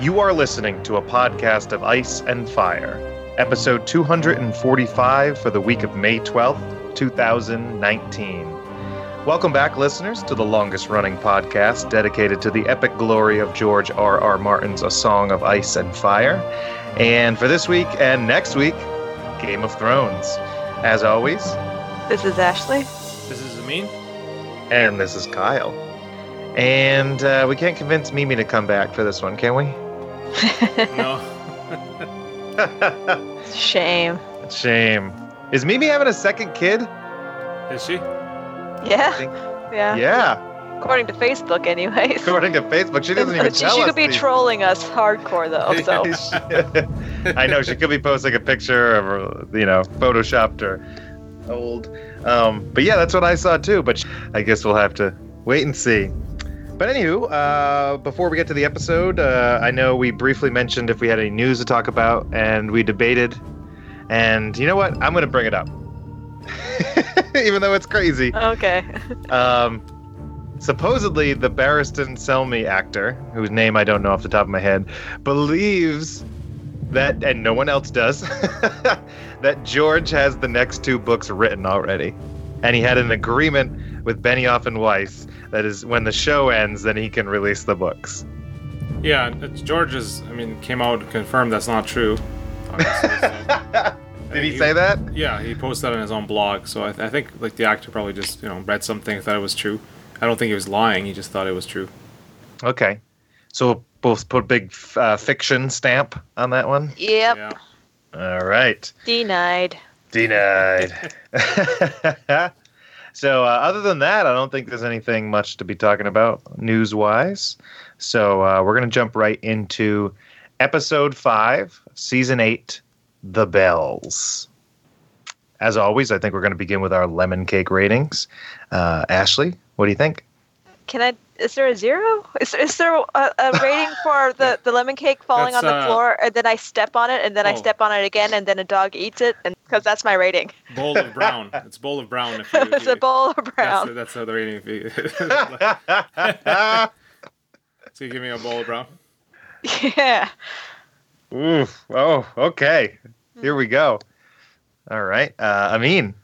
You are listening to a podcast of Ice and Fire, episode 245 for the week of May 12th, 2019. Welcome back, listeners, to the longest running podcast dedicated to the epic glory of George R. R. Martin's A Song of Ice and Fire. And for this week and next week, Game of Thrones. As always, This is Ashley. This is Amin. and this is Kyle. And uh, we can't convince Mimi to come back for this one, can we? No. Shame. Shame. Is Mimi having a second kid? Is she? Yeah. think- Yeah. Yeah. According to Facebook, anyways. According to Facebook, she doesn't even she, tell she us. could be these- trolling us hardcore though. So I know she could be posting a picture of her, you know, photoshopped or old. Um, but yeah, that's what I saw too. But I guess we'll have to wait and see. But anywho, uh, before we get to the episode, uh, I know we briefly mentioned if we had any news to talk about, and we debated. And you know what? I'm going to bring it up, even though it's crazy. okay. Um, supposedly, the Barristan Selmy actor, whose name I don't know off the top of my head, believes that, and no one else does, that George has the next two books written already. And he had an agreement with Benioff and Weiss that is when the show ends, then he can release the books. Yeah, it's George's. I mean, came out and confirmed that's not true. So. Did he say that? Yeah, he posted that on his own blog. So I, I think like the actor probably just you know read something, thought it was true. I don't think he was lying. He just thought it was true. Okay. So we'll both put a big uh, fiction stamp on that one. Yep. Yeah. All right. Denied. Denied. so, uh, other than that, I don't think there's anything much to be talking about news wise. So, uh, we're going to jump right into episode five, season eight The Bells. As always, I think we're going to begin with our lemon cake ratings. Uh, Ashley, what do you think? Can I? Is there a zero? Is, is there a, a rating for the, the lemon cake falling That's, on the uh, floor and then I step on it and then I Oh. step on it again and then a dog eats it and because that's my rating. Bowl of brown. It's bowl of brown. If you, if it's you- a bowl of brown. that's how the rating. If you, so you give me a bowl of brown. yeah. Oof. Oh, okay. Here we go. All right. Uh, Amin.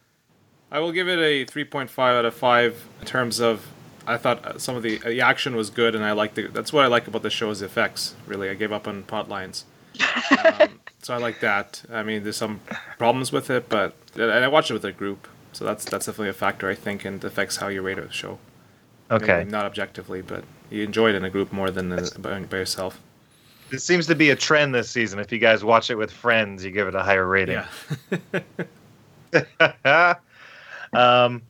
I will give it a 3.5 out of 5 in terms of I thought uh, some of the the action was good and I liked the that's what I like about the show show's effects really. I gave up on pot lines. Um, so I like that. I mean there's some problems with it but and I watched it with a group. So that's that's definitely a factor I think and affects how you rate a show. Okay. Maybe not objectively but you enjoy it in a group more than in, by, by yourself. It seems to be a trend this season. If you guys watch it with friends, you give it a higher rating. yeah. Um,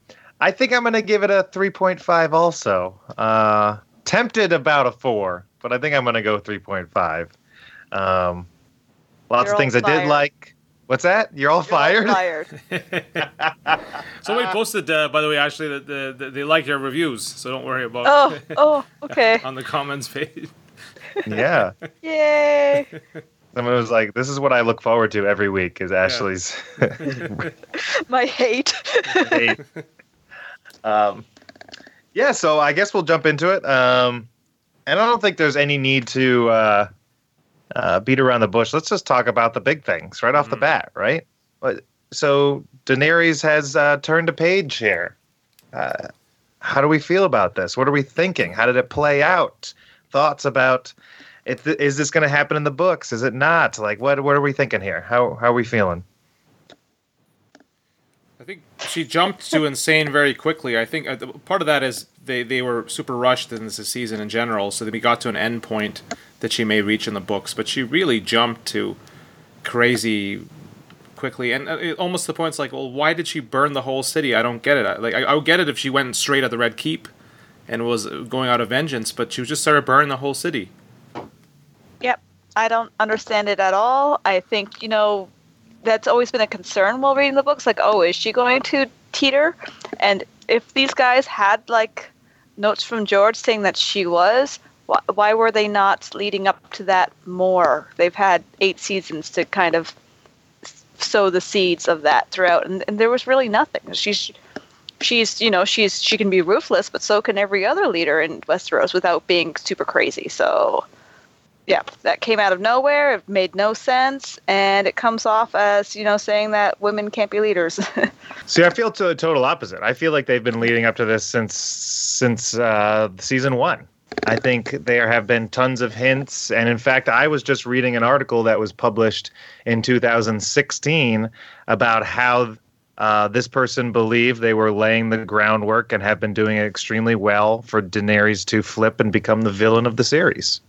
I think I'm going to give it a 3.5 also. Uh, tempted about a 4, but I think I'm going to go 3.5. Um, lots You're of things I all did like. What's that? You're all You're all fired? fired. somebody posted uh, by the way actually that the, the, they like your reviews so don't worry about Oh, oh, okay. on the comments page yeah. Yay. Someone was like, "This is what I look forward to every week." Is Ashley's My hate. Hey. Um, yeah, so I guess we'll jump into it. Um, and I don't think there's any need to uh, uh, beat around the bush. Let's just talk about the big things right off the Mhm. bat, right? But- So Daenerys has uh, turned a page here. Uh, how do we feel about this? What are we thinking? How did it play out? Thoughts about it? Is this going to happen in the books? Is it not? Like, what? What are we thinking here? How How are we feeling? I think she jumped to insane very quickly. I think uh, part of that is they, they were super rushed in this season in general, so we got to an end point that she may reach in the books. But she really jumped to crazy quickly, and uh, almost the point's like, well, why did she burn the whole city? I don't get it. I- Like I, I would get it if she went straight at the Red Keep and was going out of vengeance, but she just started burning the whole city. Yep. I don't understand it at all. I think, you know, that's always been a concern while reading the books. Like, oh, is she going to teeter? And if these guys had, like, notes from George saying that she was, why, why were they not leading up to that more? They've had eight seasons to kind of sow the seeds of that throughout, and, and there was really nothing. She's she's you know she's she can be ruthless, but so can every other leader in Westeros without being super crazy. So yeah, that came out of nowhere. It made no sense, and it comes off as you know saying that women can't be leaders. See, I feel to the total opposite. I feel like they've been leading up to this since since uh, season one. I think there have been tons of hints, and in fact, I was just reading an article that was published in 2016 about how uh, this person believed they were laying the groundwork and have been doing it extremely well for Daenerys to flip and become the villain of the series.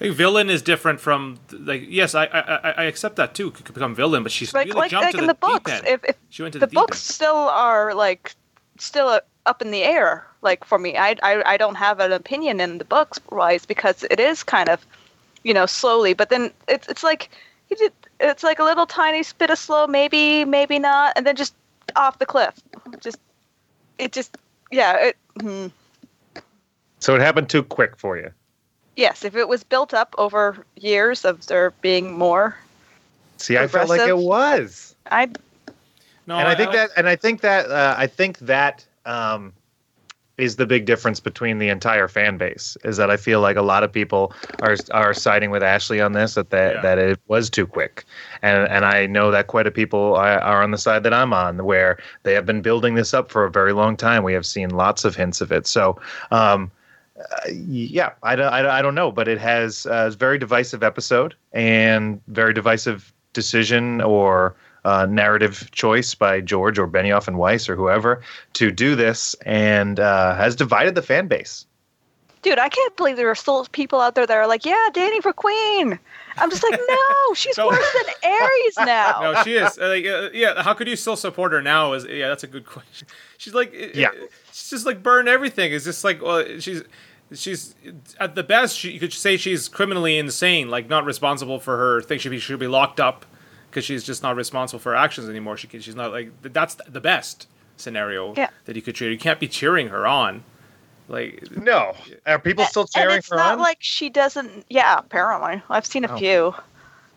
I villain is different from like yes, I I, I accept that too. Could become villain, but she's like really like, jumped like to in the, the books, deep end. if, if she went to the, the, deep books still are like still uh, up in the air. Like for me, I, I I don't have an opinion in the books wise because it is kind of, you know, slowly. But then it's it's like he did. It's like a little tiny bit of slow, maybe maybe not, and then just off the cliff. Just it just yeah. It, hmm. So it happened too quick for you. Yes, if it was built up over years of there being more, See, I felt like it was. I No, and I think like- that, and I think that, uh, I think that um, is the big difference between the entire fan base. Is that I feel like a lot of people are are siding with Ashley on this that that, Yeah. that it was too quick, and and I know that quite a people are, are on the side that I'm on, where they have been building this up for a very long time. We have seen lots of hints of it. So. Um, uh, yeah, I I I don't know, but it has uh, a very divisive episode and very divisive decision or uh, narrative choice by George or Benioff and Weiss or whoever to do this, and uh, has divided the fan base. Dude, I can't believe there are still people out there that are like, yeah, Dany for queen. I'm just like, no, she's No. worse than Aerys now. no, she is. Uh, Like, uh, yeah, how could you still support her now? Is yeah, that's a good question. She's like, uh, Yeah. she's just like burn everything. Is just like, well, she's she's at the best. She, you could say she's criminally insane, like not responsible for her thing. Should be should be locked up because she's just not responsible for her actions anymore. She can, she's not like that's the best scenario Yeah. that you could cheer. You can't be cheering her on. Like No, are people still and cheering it's for not on? like she doesn't. Yeah, apparently, I've seen a Oh. few,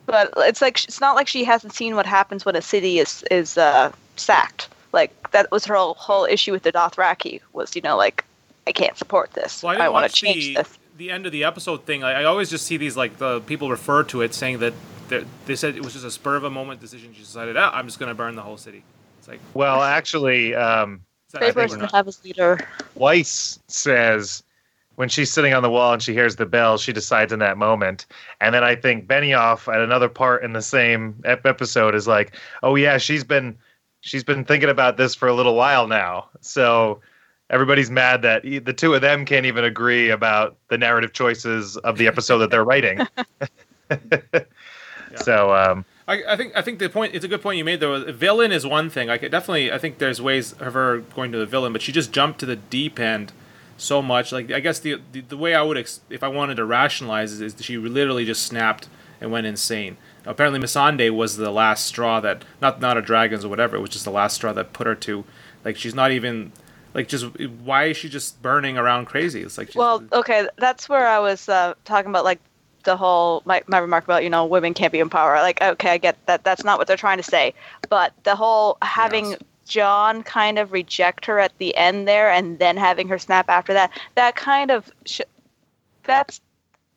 but it's like it's not like she hasn't seen what happens when a city is is uh, sacked. Like that was her whole, whole issue with the Dothraki was, you know, like I can't support this. Well, I, I, want to change the, this. the end of the episode thing. I, I always just see these like the people refer to it saying that they're- said it was just a spur of a moment decision. She decided, ah, I'm just going to burn the whole city. It's like well, actually, um, is that- Great person to have as leader. Weiss says when she's sitting on the wall and she hears the bell, she decides in that moment. And then I think Benioff at another part in the same ep- episode is like, "Oh yeah, she's been she's been thinking about this for a little while now." So everybody's mad that the two of them can't even agree about the narrative choices of the episode that they're writing. So um, I, I think I think the point it's a good point you made though. Villain is one thing. Could definitely I think there's ways of her going to the villain, but she just jumped to the deep end so much. Like I guess the the, the way I would ex- if I wanted to rationalize is, is she literally just snapped and went insane. Apparently, Missandei was the last straw that not not a dragons or whatever. It was just the last straw that put her to like she's not even like just why is she just burning around crazy? It's like Well, okay, that's where I was uh, talking about like the whole my, my remark about you know women can't be in power. Like, okay, I get that. That's not what they're trying to say, but the whole having Yes. Jon kind of reject her at the end there, and then having her snap after that. That kind of sh- that's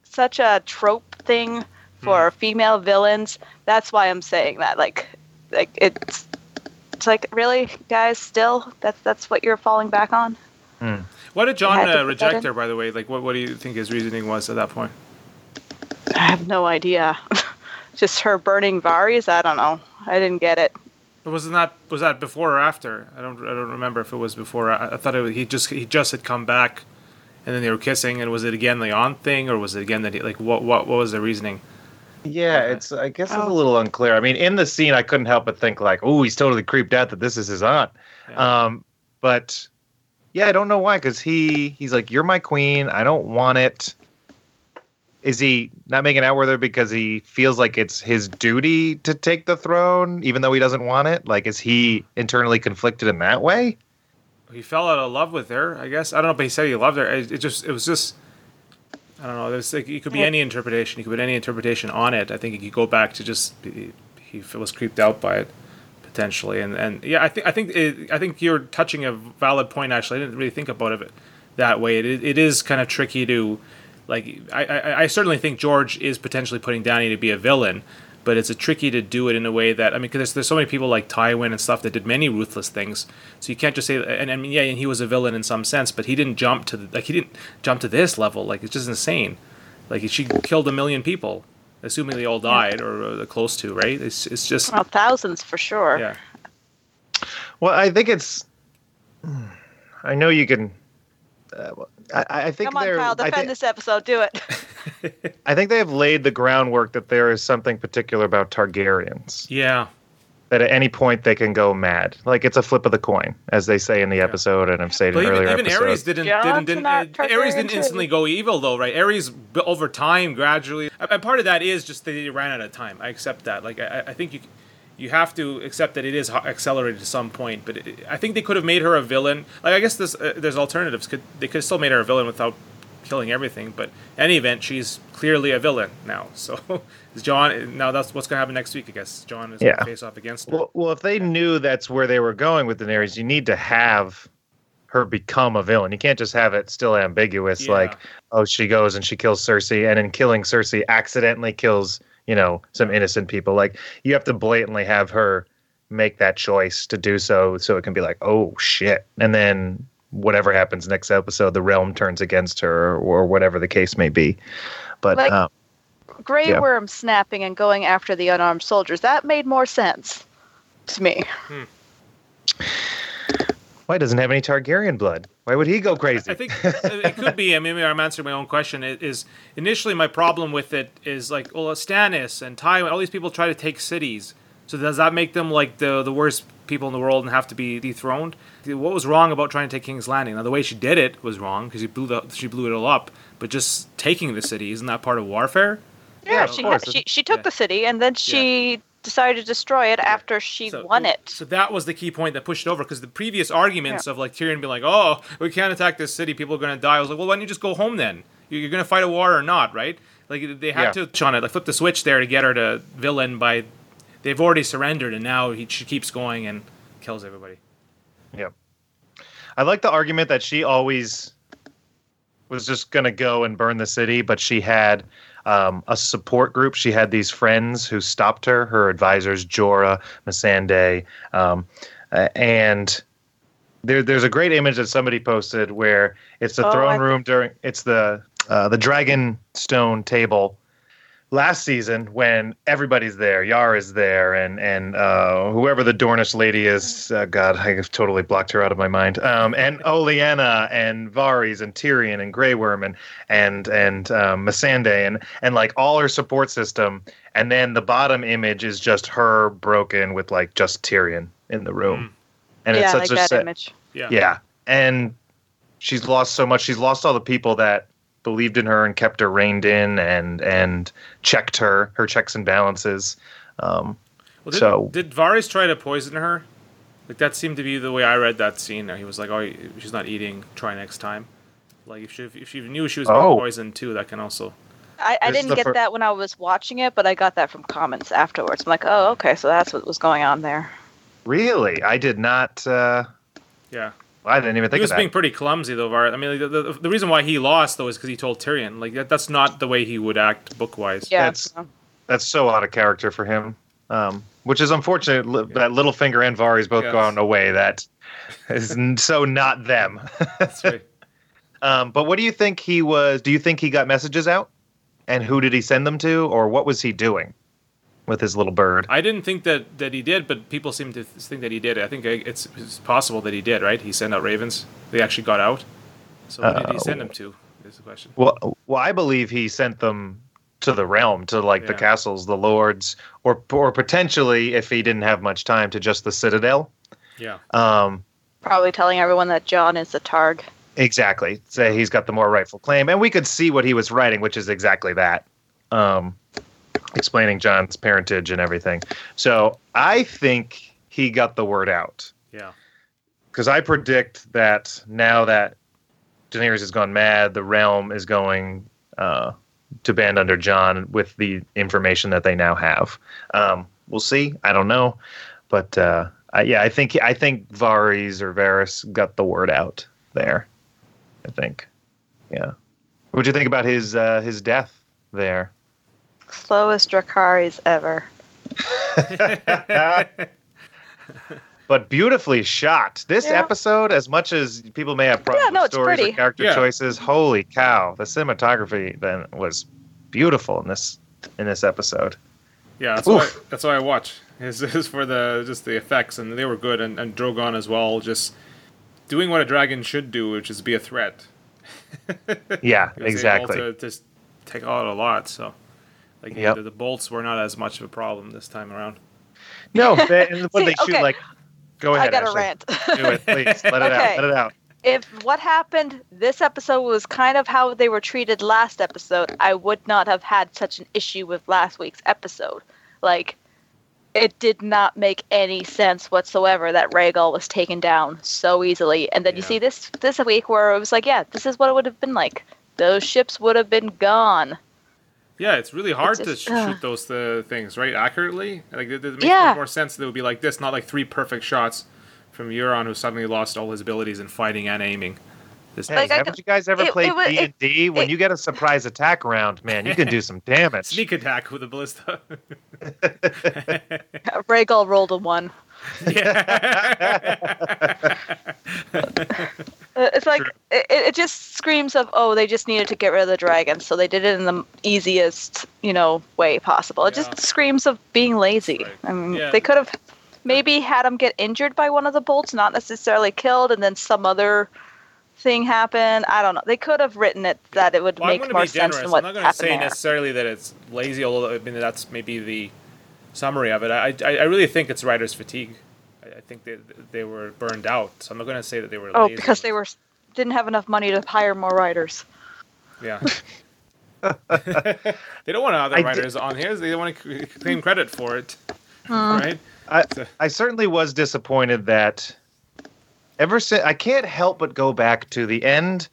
such a trope thing for female villains. That's why I'm saying that. Like, like it's. It's like really, guys. Still, that's that's what you're falling back on. What did Jon uh, reject her? By the way, like what what do you think his reasoning was at that point? I have no idea. Just her burning Varys? I don't know. I didn't get it. But wasn't that was that before or after? I don't I don't remember if it was before. I, I thought it was, he just he just had come back, and then they were kissing. And was it again the on thing, or was it again that he, like what what what was the reasoning? yeah, it's I guess it's Oh. a little unclear. I mean, in the scene, I couldn't help but think like, "Oh, he's totally creeped out that this is his aunt." Yeah. Um, but yeah, I don't know why. Because he he's like, "You're my queen. I don't want it." Is he not making out with her because he feels like it's his duty to take the throne, even though he doesn't want it? Like, is he internally conflicted in that way? He fell out of love with her. I guess I don't know, but he said he loved her. It, it just it was just I don't know. There's like it could be any interpretation. It could be any interpretation on it. I think it could go back to just he, he was creeped out by it potentially. And and yeah, I think I think it, I think you're touching a valid point. Actually, I didn't really think about it that way. It it is kind of tricky to like I, I, I certainly think George is potentially putting Dany to be a villain, but it's a tricky to do it in a way that I mean, because there's, there's so many people like Tywin and stuff that did many ruthless things, so you can't just say. And I mean, yeah, and he was a villain in some sense, but he didn't jump to the, like he didn't jump to this level. Like it's just insane. Like she killed a million people, assuming they all died or uh, close to, right? It's it's just Well, thousands for sure. yeah. Well, I think it's. I know you can. Uh, well, I, I think Come on, they're. Kyle, defend thi- this episode. Do it. I think they have laid the groundwork that there is something particular about Targaryens. Yeah, That at any point they can go mad, like it's a flip of the coin, as they say in the episode, and I've said but in even, earlier even episodes. Aerys didn't John's didn't, didn't uh, Aerys didn't instantly go evil though, right? Aerys over time, gradually, and and part of that is just that they ran out of time. I accept that. Like I, I think you you have to accept that it is accelerated to some point. But it, I think they could have made her a villain. Like I guess this, uh, there's alternatives. Could they could have still made her a villain without killing everything? But in any event, she's clearly a villain now. So is Jon now that's what's going to happen next week. I guess Jon is gonna face off against her. Well, well, if they knew that's where they were going with Daenerys, you need to have her become a villain. You can't just have it still ambiguous, Yeah. like, oh, she goes and she kills Cersei, and in killing Cersei, accidentally kills, you know, some innocent people. Like, you have to blatantly have her make that choice to do so, so it can be like, oh shit, and then whatever happens next episode, the realm turns against her, or whatever the case may be. But Like- um, Grey Yeah. Worm snapping and going after the unarmed soldiers. That made more sense to me. Why doesn't he have any Targaryen blood? Why would he go crazy? I think it could be. I mean, I'm answering my own question. It is initially my problem with it is like, well, Stannis and Tywin, all these people try to take cities. So does that make them like the the worst people in the world and have to be dethroned? What was wrong about trying to take King's Landing? Now the way she did it was wrong because she blew the, she blew it all up. But just taking the city isn't that part of warfare? Yeah, of she, course. she she took Yeah. the city and then she decided to destroy it after she So- won it. So that was the key point that pushed it over because the previous arguments of like Tyrion being like, "Oh, we can't attack this city; people are going to die." I was like, "Well, why don't you just go home then? You- You're going to fight a war or not, right?" Like they had Yeah. to on it, like flip the switch there to get her to villain by. They've already surrendered, and now he, she keeps going and kills everybody. Yeah, I like the argument that she always was just going to go and burn the city, but she had um, a support group. She had these friends who stopped her, her advisors, Jorah, Missandei. Um, and there, there's a great image that somebody posted where it's the Oh, throne I- room during, it's the, uh, the dragon stone table last season when everybody's there. Yar is there, and and uh, whoever the Dornish lady is. Uh, God, I have totally blocked her out of my mind. Um, and Olenna and Varys and Tyrion and Grey Worm and and and um, Missandei and and like all her support system. And then the bottom image is just her broken with like just Tyrion in the room. And yeah, it's such like a that sad- image. Yeah. yeah. And she's lost so much. She's lost all the people that believed in her and kept her reined in and and checked her, her checks and balances. Um, Well, did, So- did Varys try to poison her? Like that seemed to be the way I read that scene. He was like, "Oh, she's not eating. Try next time." Like if she if she knew she was Oh. poisoned too, that can also. I, I didn't get fir- that when I was watching it, but I got that from comments afterwards. I'm like, oh, okay, so that's what was going on there. really, I did not. Uh, Yeah. I didn't even think of was being pretty clumsy though. Var. I mean, like, the, the, the reason why he lost though is because he told Tyrion. Like that, that's not the way he would act book wise. Yeah. That's- That's so out of character for him. Um, which is unfortunate li- that Littlefinger and Varys both Yes. gone away. That is n- so not them. That's right. um, but what do you think he was? Do you think he got messages out? And who did he send them to, or what was he doing with his little bird? I didn't think that, that he did, but people seem to think that he did. I think it's, it's possible that he did. Right? He sent out ravens. They actually got out. So who did he send them to? Is the question. Well, well, I believe he sent them to the realm, to like the castles, the lords, or or potentially, if he didn't have much time, to just the citadel. Yeah. Um, Probably telling everyone that Jon is the Targ. exactly. Say he's got the more rightful claim, and we could see what he was writing, which is exactly that, um, explaining Jon's parentage and everything. So I think he got the word out. Yeah. because I predict that now that Daenerys has gone mad, the realm is going uh, to band under John with the information that they now have. Um, we'll see. I don't know, but uh, I, yeah, I think I think Varys or Varys got the word out there. I think, yeah. What What'd you think about his uh, his death there? Slowest Dracarys ever. but beautifully shot. This Yeah. episode, as much as people may have problems Yeah, no, with stories pretty. or character Yeah. choices, holy cow! The cinematography then was beautiful in this in this episode. Yeah, that's why, that's why I watch. Is is for the just the effects, and they were good, and, and Drogon as well, just doing what a dragon should do, which is be a threat. Yeah, exactly. To just take out a lot. So, like Yep. the, the bolts were not as much of a problem this time around. No, they, and when See, they shoot okay. like, go ahead. I got a rant. Do it, please. Let it Okay. out. Let it out. if what happened this episode was kind of how they were treated last episode, I would not have had such an issue with last week's episode. Like, it did not make any sense whatsoever that Rhaegal was taken down so easily. And then you see this this week where it was like, yeah, this is what it would have been like. Those ships would have been gone. Yeah, it's really hard just- to sh- ugh. shoot those uh, things right accurately. Like it, it makes Yeah. more sense that it would be like this, not like three perfect shots from Euron, who suddenly lost all his abilities in fighting and aiming. This Hey, Like, haven't could- you guys ever it- played D and D? When it- you get a surprise attack round, man, you can do some damage. sneak attack with a ballista. Rhaegal rolled a one. Yeah. Uh, It's like it, it just screams of oh they just needed to get rid of the dragon so they did it in the easiest you know way possible. It Yeah. just screams of being lazy. Right. I mean Yeah. they could have maybe had him get injured by one of the bolts, not necessarily killed, and then some other thing happen. I don't know. They could have written it that it would Well, make more be sense generous. than I'm what not going to say there. necessarily that it's lazy, although I mean that's maybe the summary of it. I, I, I really think it's writer's fatigue. I, I think they they were burned out. So I'm not going to say that they were. Oh, lazy. because they were didn't have enough money to hire more writers. Yeah. they don't want other I did- writers on here. They don't want to claim credit for it, Hmm. right? I, So- I certainly was disappointed that ever since I can't help but go back to the end,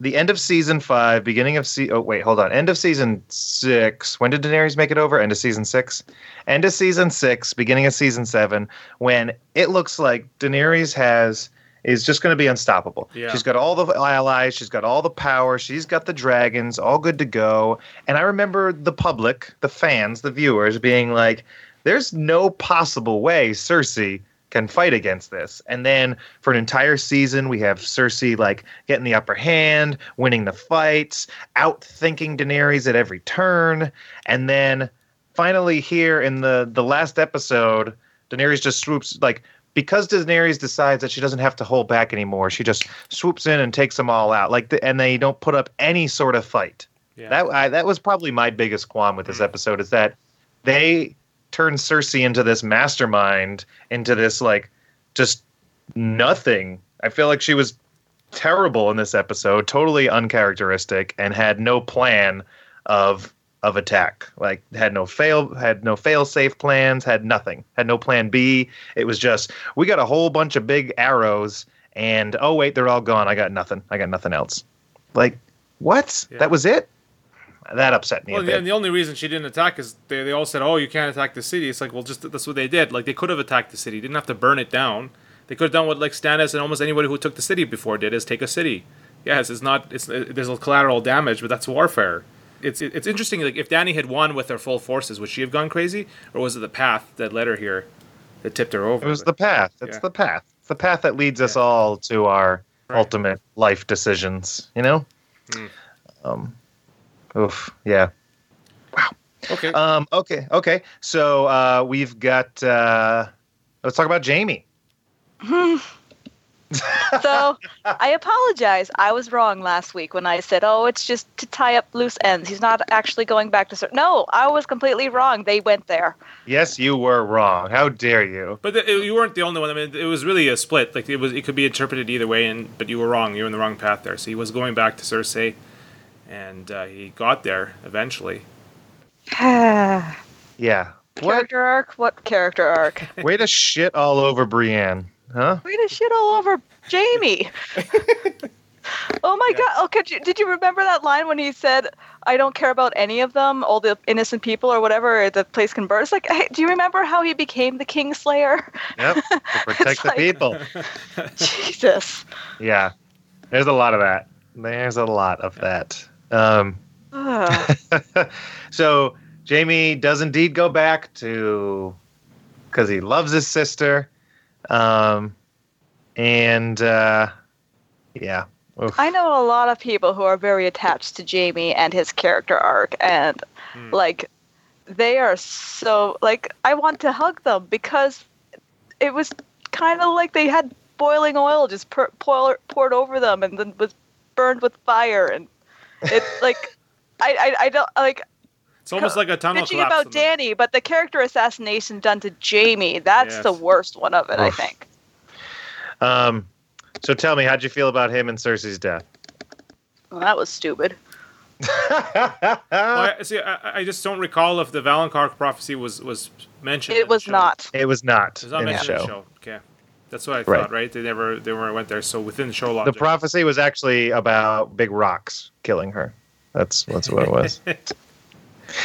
the end of season five, beginning of se- oh wait, hold on, end of season six. When did Daenerys make it over? End of season six, end of season six, beginning of season seven, when it looks like Daenerys has is just going to be unstoppable. Yeah. She's got all the allies, she's got all the power, she's got the dragons, all good to go. And I remember the public, the fans, the viewers being like, there's no possible way Cersei can fight against this. And then for an entire season, we have Cersei like getting the upper hand, winning the fights, outthinking Daenerys at every turn, and then finally here in the the last episode, Daenerys just swoops like because Daenerys decides that she doesn't have to hold back anymore. She just swoops in and takes them all out. Like, the, and they don't put up any sort of fight. Yeah. That I, that was probably my biggest qualm with this mm. episode is that they turned Cersei into this mastermind, into this like just nothing. I feel like she was terrible in this episode, totally uncharacteristic, and had no plan of of attack. Like had no fail had no fail safe plans, had nothing. Had no plan B. It was just we got a whole bunch of big arrows and oh wait, they're all gone. I got nothing. I got nothing else. Like what? Yeah. That was it? That upset me Well, yeah, and the only reason she didn't attack is they, they all said, "Oh, you can't attack the city." It's like, well, just that's what they did. Like they could have attacked the city. Didn't have to burn it down. They could have done what like Stannis and almost anybody who took the city before did: is take a city. Yes, it's not. It's uh, there's a collateral damage, but that's warfare. It's it's interesting. Like if Dany had won with her full forces, would she have gone crazy, or was it the path that led her here that tipped her over? It was the path. It's Yeah. the path. It's the path that leads us all to our Right. ultimate life decisions. You know. Mm. Um. Oof. Yeah. Wow. Okay. Um. Okay. Okay. So uh, we've got. Uh, let's talk about Jaime. So I apologize. I was wrong last week when I said, "Oh, it's just to tie up loose ends." He's not actually going back to. Cer-. No, I was completely wrong. They went there. Yes, you were wrong. How dare you? But the, you weren't the only one. I mean, it was really a split. Like it was, it could be interpreted either way. And but you were wrong. You were in the wrong path there. So he was going back to Cersei, and uh, he got there eventually. Yeah. What? character arc? What character arc? Way to shit all over Brienne, huh? Way to shit all over Jaime. oh my god! Oh, could you, did you remember that line when he said, "I don't care about any of them, all the innocent people or whatever the place can burn"? It's like, hey, do you remember how he became the Kingslayer? Yep. To protect the like- people. Jesus. Yeah. There's a lot of that. There's a lot of that. Um, Ugh. so Jaime does indeed go back to because he loves his sister, um, and uh, yeah, Oof. I know a lot of people who are very attached to Jaime and his character arc, and Hmm. like they are so like I want to hug them because it was kind of like they had boiling oil just per- pour, poured over them and then was burned with fire, and it like I, I I don't like It's almost like a tunnel bitching collapse. about in them. Danny, but the character assassination done to Jaime that's Yes. the worst one of it, I think. um, so tell me, how'd you feel about him and Cersei's death? Well, that was stupid. Well, I, see, I, I just don't recall if the Valancourt prophecy was was mentioned. It was not. it was not It was not in the show. in the show. Okay, that's what I Right. thought. Right? They never they weren't went there. So within the show The prophecy was actually about big rocks killing her. That's that's what it was.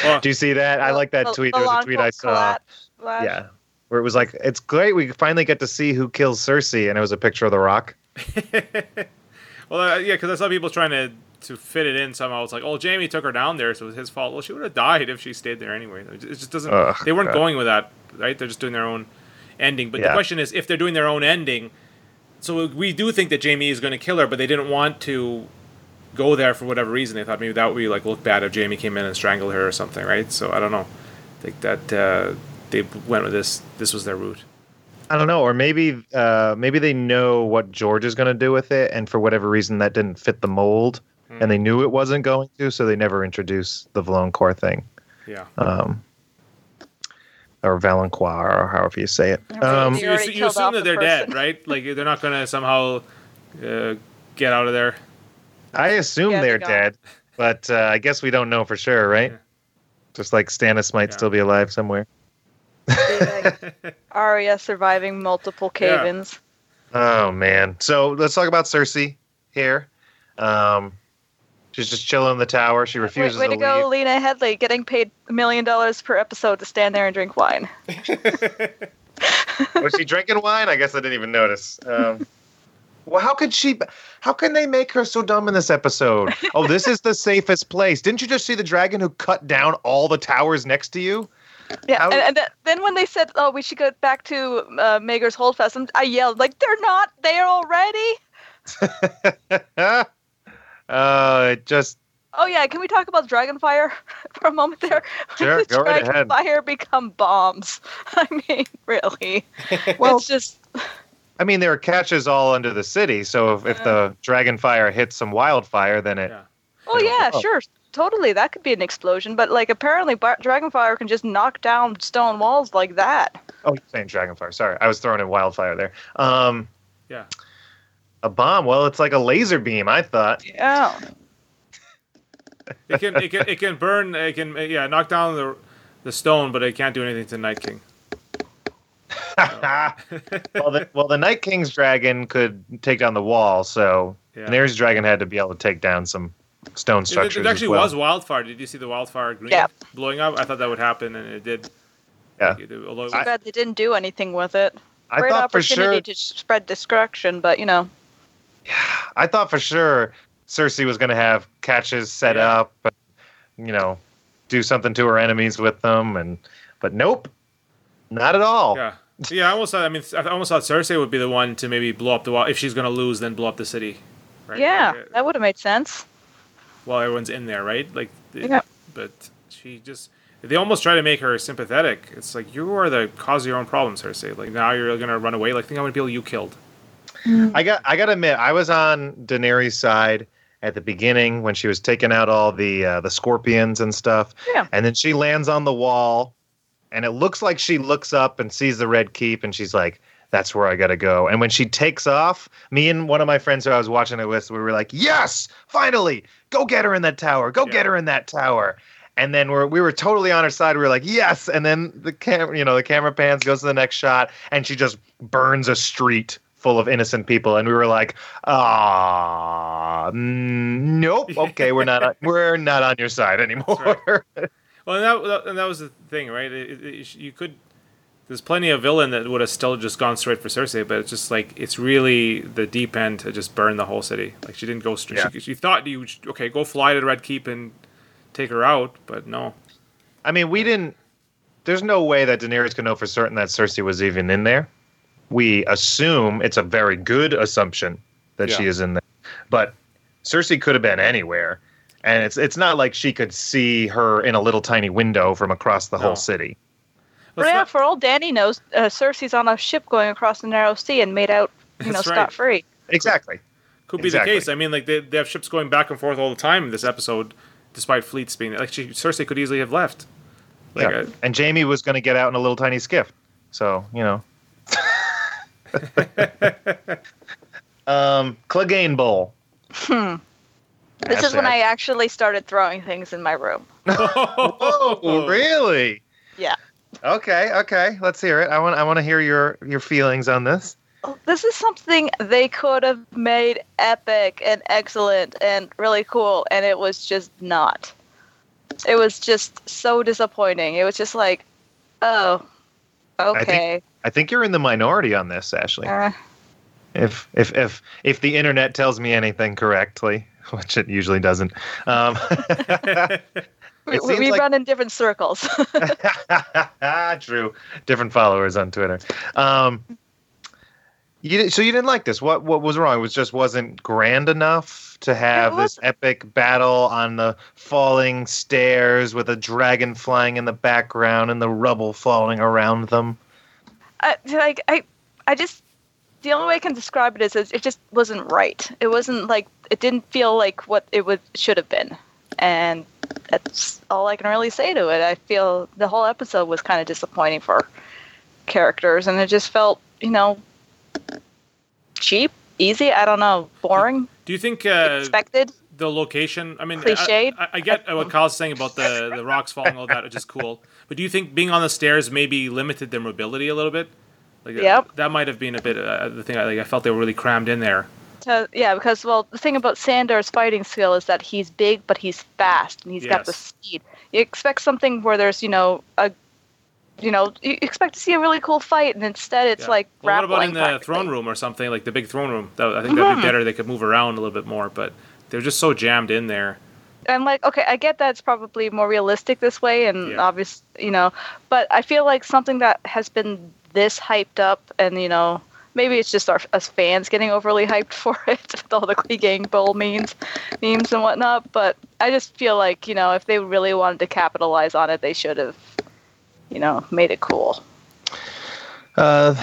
Well, Do you see that? I like that The- tweet. the There was a tweet I saw. collapse. Yeah, where it was like, "It's great. We finally get to see who kills Cersei," and it was a picture of the Rock. well, uh, yeah, because I saw people trying to to fit it in somehow. It's like, oh, Jaime took her down there, so it was his fault. Well, she would have died if she stayed there anyway. It just doesn't. Ugh, they weren't God. going with that, right? They're just doing their own ending. But the question is, if they're doing their own ending, so we do think that Jaime is going to kill her, but they didn't want to go there for whatever reason. They thought maybe that would be like look bad if Jaime came in and strangled her or something, right? So I don't know. I think that uh, they went with this. This was their route. I don't know, or maybe uh, maybe they know what George is going to do with it, and for whatever reason that didn't fit the mold, and they knew it wasn't going to, so they never introduced the valonqar thing, Yeah. um, or Valancourt, or however you say it. Um, They So you, already you assume that they're dead, right? Like they're not going to somehow uh, get out of there. I assume Yeah, they're they got dead, but uh, I guess we don't know for sure, right? Yeah. Just like Stannis might Yeah. still be alive somewhere. Arya surviving multiple Yeah. cave-ins. Oh man! So let's talk about Cersei here. Um, she's just chilling in the tower. She Way, refuses way to to go, leave. Lena Headey, getting paid a million dollars per episode to stand there and drink wine. Was she drinking wine? I guess I didn't even notice. Um, well, how could she? How can they make her so dumb in this episode? Oh, this is the safest place. Didn't you just see the dragon who cut down all the towers next to you? Yeah, How- and, and th- then when they said, "Oh, we should go back to uh, Maegor's Holdfast," I yelled like, "They're not there already!" Uh, it just Oh yeah, can we talk about Dragonfire for a moment there? Sure, When does go right ahead. Dragonfire become bombs? I mean, really? Well- it's just I mean, there are catches all under the city, so if, if the dragon fire hits some wildfire, then it. Yeah. Oh It'll yeah, blow. sure, totally. That could be an explosion, but like apparently, Bar- Dragonfire can just knock down stone walls like that. Oh, you're saying dragon fire. Sorry, I was throwing in wildfire there. Um, Yeah. A bomb. Well, it's like a laser beam. I thought. Yeah. It can it can it can burn. It can yeah knock down the the stone, but it can't do anything to Night King. well, the, well, the Night King's dragon could take down the wall, so Yeah. Daenerys' dragon had to be able to take down some stone It, structures. it actually as well. was wildfire. Did you see the wildfire green Yeah. blowing up? I thought that would happen, and it did. Yeah. It- although it Too bad they didn't do anything with it. I Great thought for opportunity sure. to spread destruction, but you know, I thought for sure Cersei was going to have catches set Yeah. up, but you know, do something to her enemies with them, and but nope, not at all. yeah. Yeah, I almost thought. I mean, I almost thought Cersei would be the one to maybe blow up the wall if she's going to lose. Then blow up the city. Right? yeah, Like, uh, that would have made sense. while everyone's in there, right? Like, Yeah. but she just. They almost try to make her sympathetic. It's like you are the cause of your own problems, Cersei. Like now you're gonna run away. Like think how many people you killed. I got I got to admit, I was on Daenerys' side at the beginning when she was taking out all the uh, the scorpions and stuff. Yeah. And then she lands on the wall, and it looks like she looks up and sees the red keep, and she's like, "That's where I got to go." And when she takes off, me and one of my friends who I was watching it with, we were like, "Yes, finally, go get her in that tower. Go Yeah. get her in that tower." And then we're, we were totally on her side. We were like, yes. And then the camera, you know, the camera pans goes to the next shot, and she just burns a street full of innocent people. And we were like, ah, nope. Okay, we're not, on, we're not on your side anymore. Well, and that, and that was the thing, right? It, it, it- you could, there's plenty of villain that would have still just gone straight for Cersei, but it's just like it's really the deep end to just burn the whole city. Like she didn't go straight. Yeah. She, she thought you okay go fly to the Red Keep and take her out, but no. I mean, we didn't. There's no way that Daenerys could know for certain that Cersei was even in there. We assume it's a very good assumption that she is in there, but Cersei could have been anywhere, and it's it's not like she could see her in a little tiny window from across the No. whole city. Let's yeah, not- for all Dany knows, uh, Cersei's on a ship going across the narrow sea and made out, you know, right. scot free. Exactly. Could be Exactly. the case. I mean, like they, they have ships going back and forth all the time in this episode, despite fleets being like she, Cersei could easily have left. Like, yeah. uh, and Jaime was going to get out in a little tiny skiff, so you know. Um, Clegane Bowl. Hmm. This is Ashley, when I actually started throwing things in my room. Oh, really? Yeah. Okay, okay. Let's hear it. I want I want to hear your your feelings on this. This is something they could have made epic and excellent and really cool, and it was just not. It was just so disappointing. It was just like, oh, okay. I think you're in the minority on this, Ashley. Uh, If if if if the internet tells me anything correctly, which it usually doesn't. Um, we we like- run in different circles. True. Different followers on Twitter. Um, you so you didn't like this. What what was wrong? It was just wasn't grand enough to have this epic battle on the falling stairs with a dragon flying in the background and the rubble falling around them. I, like I, I just the only way I can describe it is, is it just wasn't right. It wasn't like it didn't feel like what it would should have been, and that's all I can really say to it. I feel the whole episode was kind of disappointing for characters, and it just felt you know cheap, easy. I don't know, boring, do you think uh, expected. The location? I mean, I- Cliched? I, I get what Kyle's saying about the the rocks falling, all that, which is cool. But do you think being on the stairs maybe limited their mobility a little bit? Like, uh, Yep. that might have been a bit uh, the thing. I, like, I felt they were really crammed in there. Yeah, because well, the thing about Sandor's fighting skill is that he's big, but he's fast, and he's got the speed. You expect something where there's, you know, a, you know, you expect to see a really cool fight, and instead it's Yeah. like Well, what about in the practically. throne room or something like the big throne room? That, I think that'd be Mhm. better. They could move around a little bit more, but they're just so jammed in there. I'm like, okay, I get that it's probably more realistic this way, and Yeah. obvious, you know, but I feel like something that has been this hyped up, and you know, maybe it's just our us fans getting overly hyped for it with all the Clegane Bowl memes, memes and whatnot. But I just feel like you know, if they really wanted to capitalize on it, they should have, you know, made it cool. Uh,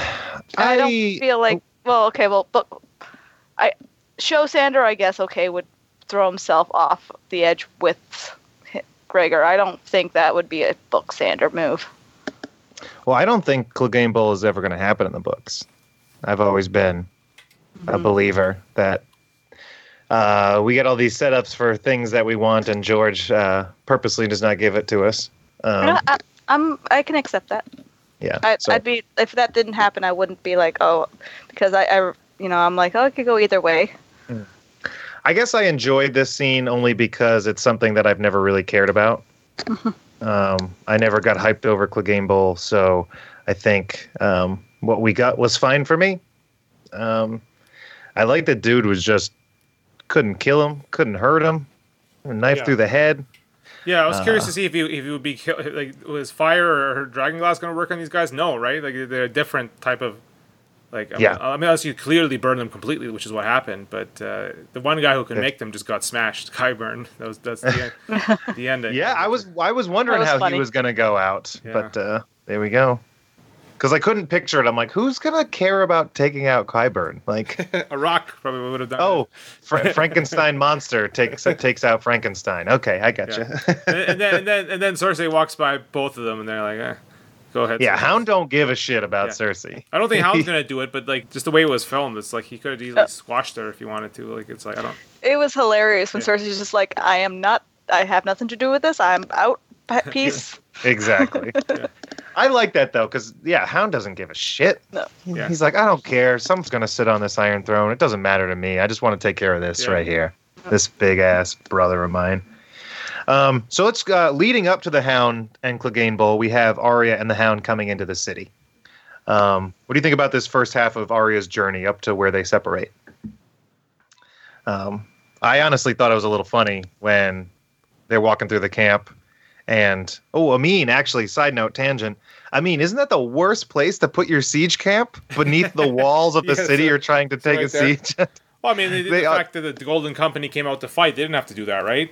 I, don't feel like, well, okay, well, but I show Sandor, I guess, okay, would throw himself off the edge with Gregor. I don't think that would be a book Sandor move. Well, I don't think Clegane Bowl is ever going to happen in the books. I've always been a Mhm. believer that uh, we get all these setups for things that we want, and George uh, purposely does not give it to us. Um, I, I'm, I can accept that. yeah. I, so- I'd be if that didn't happen, I wouldn't be like, oh, because I, I you know, I'm like, oh, it could go either way. I guess I enjoyed this scene only because it's something that I've never really cared about. um, I never got hyped over Clegane Bowl, so I think um, what we got was fine for me. Um, I like that dude was just couldn't kill him, couldn't hurt him, knife Yeah. through the head. Yeah, I was curious Uh. to see if he if he would be kill- like was fire or dragon glass going to work on these guys? No, right? Like they're a different type of like. I mean, Yeah. I mean, unless you clearly burn them completely, which is what happened. But uh, the one guy who can Yeah. make them just got smashed. Qyburn. That was that's the end. the end. Yeah, I was I was wondering was how funny. he was gonna go out, Yeah. but uh, there we go. Because I couldn't picture it. I'm like, who's gonna care about taking out Qyburn? Like, a rock probably would have done. oh, Fra- Frankenstein monster takes takes out Frankenstein. Okay, I gotcha. you. and, and then and then and then Cersei walks by both of them, and they're like, eh, "Go ahead." Yeah, Cersei." Hound don't give a shit about Yeah. Cersei. I don't think Hound's gonna do it, but like just the way it was filmed, it's like he could have Uh, easily squashed her if he wanted to. Like it's like I don't. It was hilarious when Yeah. Cersei's just like, I am not, I have nothing to do with this. I'm out. Pe- Peace. Exactly. Yeah. I like that though, because yeah, Hound doesn't give a shit. No. Yeah. He's like, I don't care. Someone's gonna sit on this Iron Throne. It doesn't matter to me. I just want to take care of this Yeah. right here. This big ass brother of mine. Um, so let's uh, leading up to the Hound and Clegane Bowl, we have Arya and the Hound coming into the city. Um, what do you think about this first half of Arya's journey up to where they separate? Um, I honestly thought it was a little funny when they're walking through the camp, and oh, Amin. Actually, side note, tangent. I mean, isn't that the worst place to put your siege camp beneath the walls of the Yeah, city so- you're trying to take right a there. siege? Well, I mean, the, the They are- fact that the Golden Company came out to fight, they didn't have to do that, right?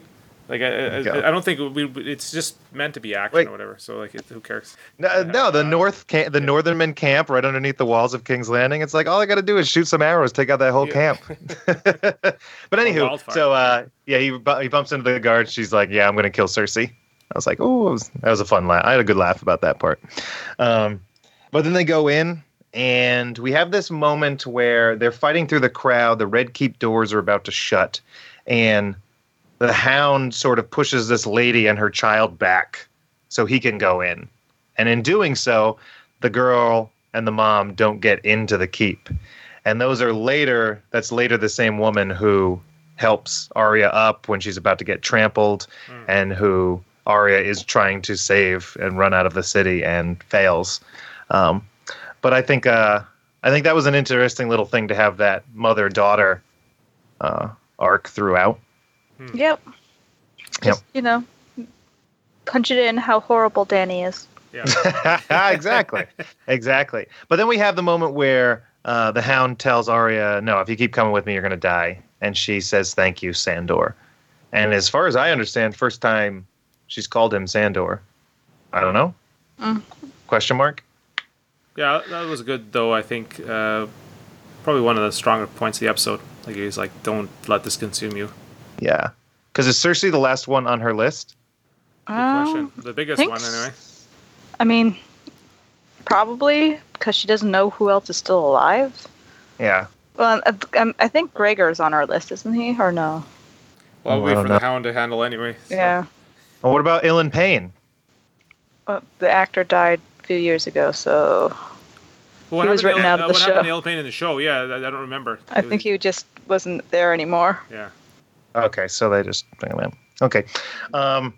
Like, I, I, I don't think we, it's just meant to be action or whatever. So, like, it, who cares? No, no, the north camp, the northernmen camp right underneath the walls of King's Landing. It's like all I got to do is shoot some arrows, take out that whole Yeah. camp. but anywho, so uh, yeah, he he bumps into the guard. She's like, "Yeah, I'm going to kill Cersei." I was like, "Oh, that was a fun laugh." I had a good laugh about that part. Um, but then they go in, and we have this moment where they're fighting through the crowd. The Red Keep doors are about to shut, and the Hound sort of pushes this lady and her child back so he can go in. And in doing so, the girl and the mom don't get into the keep. And those are later, that's later the same woman who helps Arya up when she's about to get trampled Mm. and who Arya is trying to save and run out of the city and fails. Um, but I think uh, I think that was an interesting little thing to have that mother daughter uh, arc throughout. Yep. Yep. Just, you know, punch it in how horrible Dany is. Yeah. exactly, exactly. But then we have the moment where uh, the Hound tells Arya, "No, if you keep coming with me, you're going to die." And she says, "Thank you, Sandor." And as far as I understand, first time she's called him Sandor. I don't know. Mm. Question mark. Yeah, that was good though. I think uh, probably one of the stronger points of the episode. Like he's like, "Don't let this consume you." Yeah. Because is Cersei the last one on her list? Good Um, question. The biggest one, anyway. I mean, probably because she doesn't know who else is still alive. Yeah. Well, I, um, I think Gregor's on our list, isn't he? Or no? Well, I'll Oh, I wait for know. the Hound to handle anyway. so- Yeah. Well, what about Ilyn Payne? Well, the actor died a few years ago, so Well, He was written to, out of uh, the what happened to show. Payne in the show? Yeah, I, I don't remember. I It was- think he just wasn't there anymore. Yeah. Okay, so they just. Okay, um,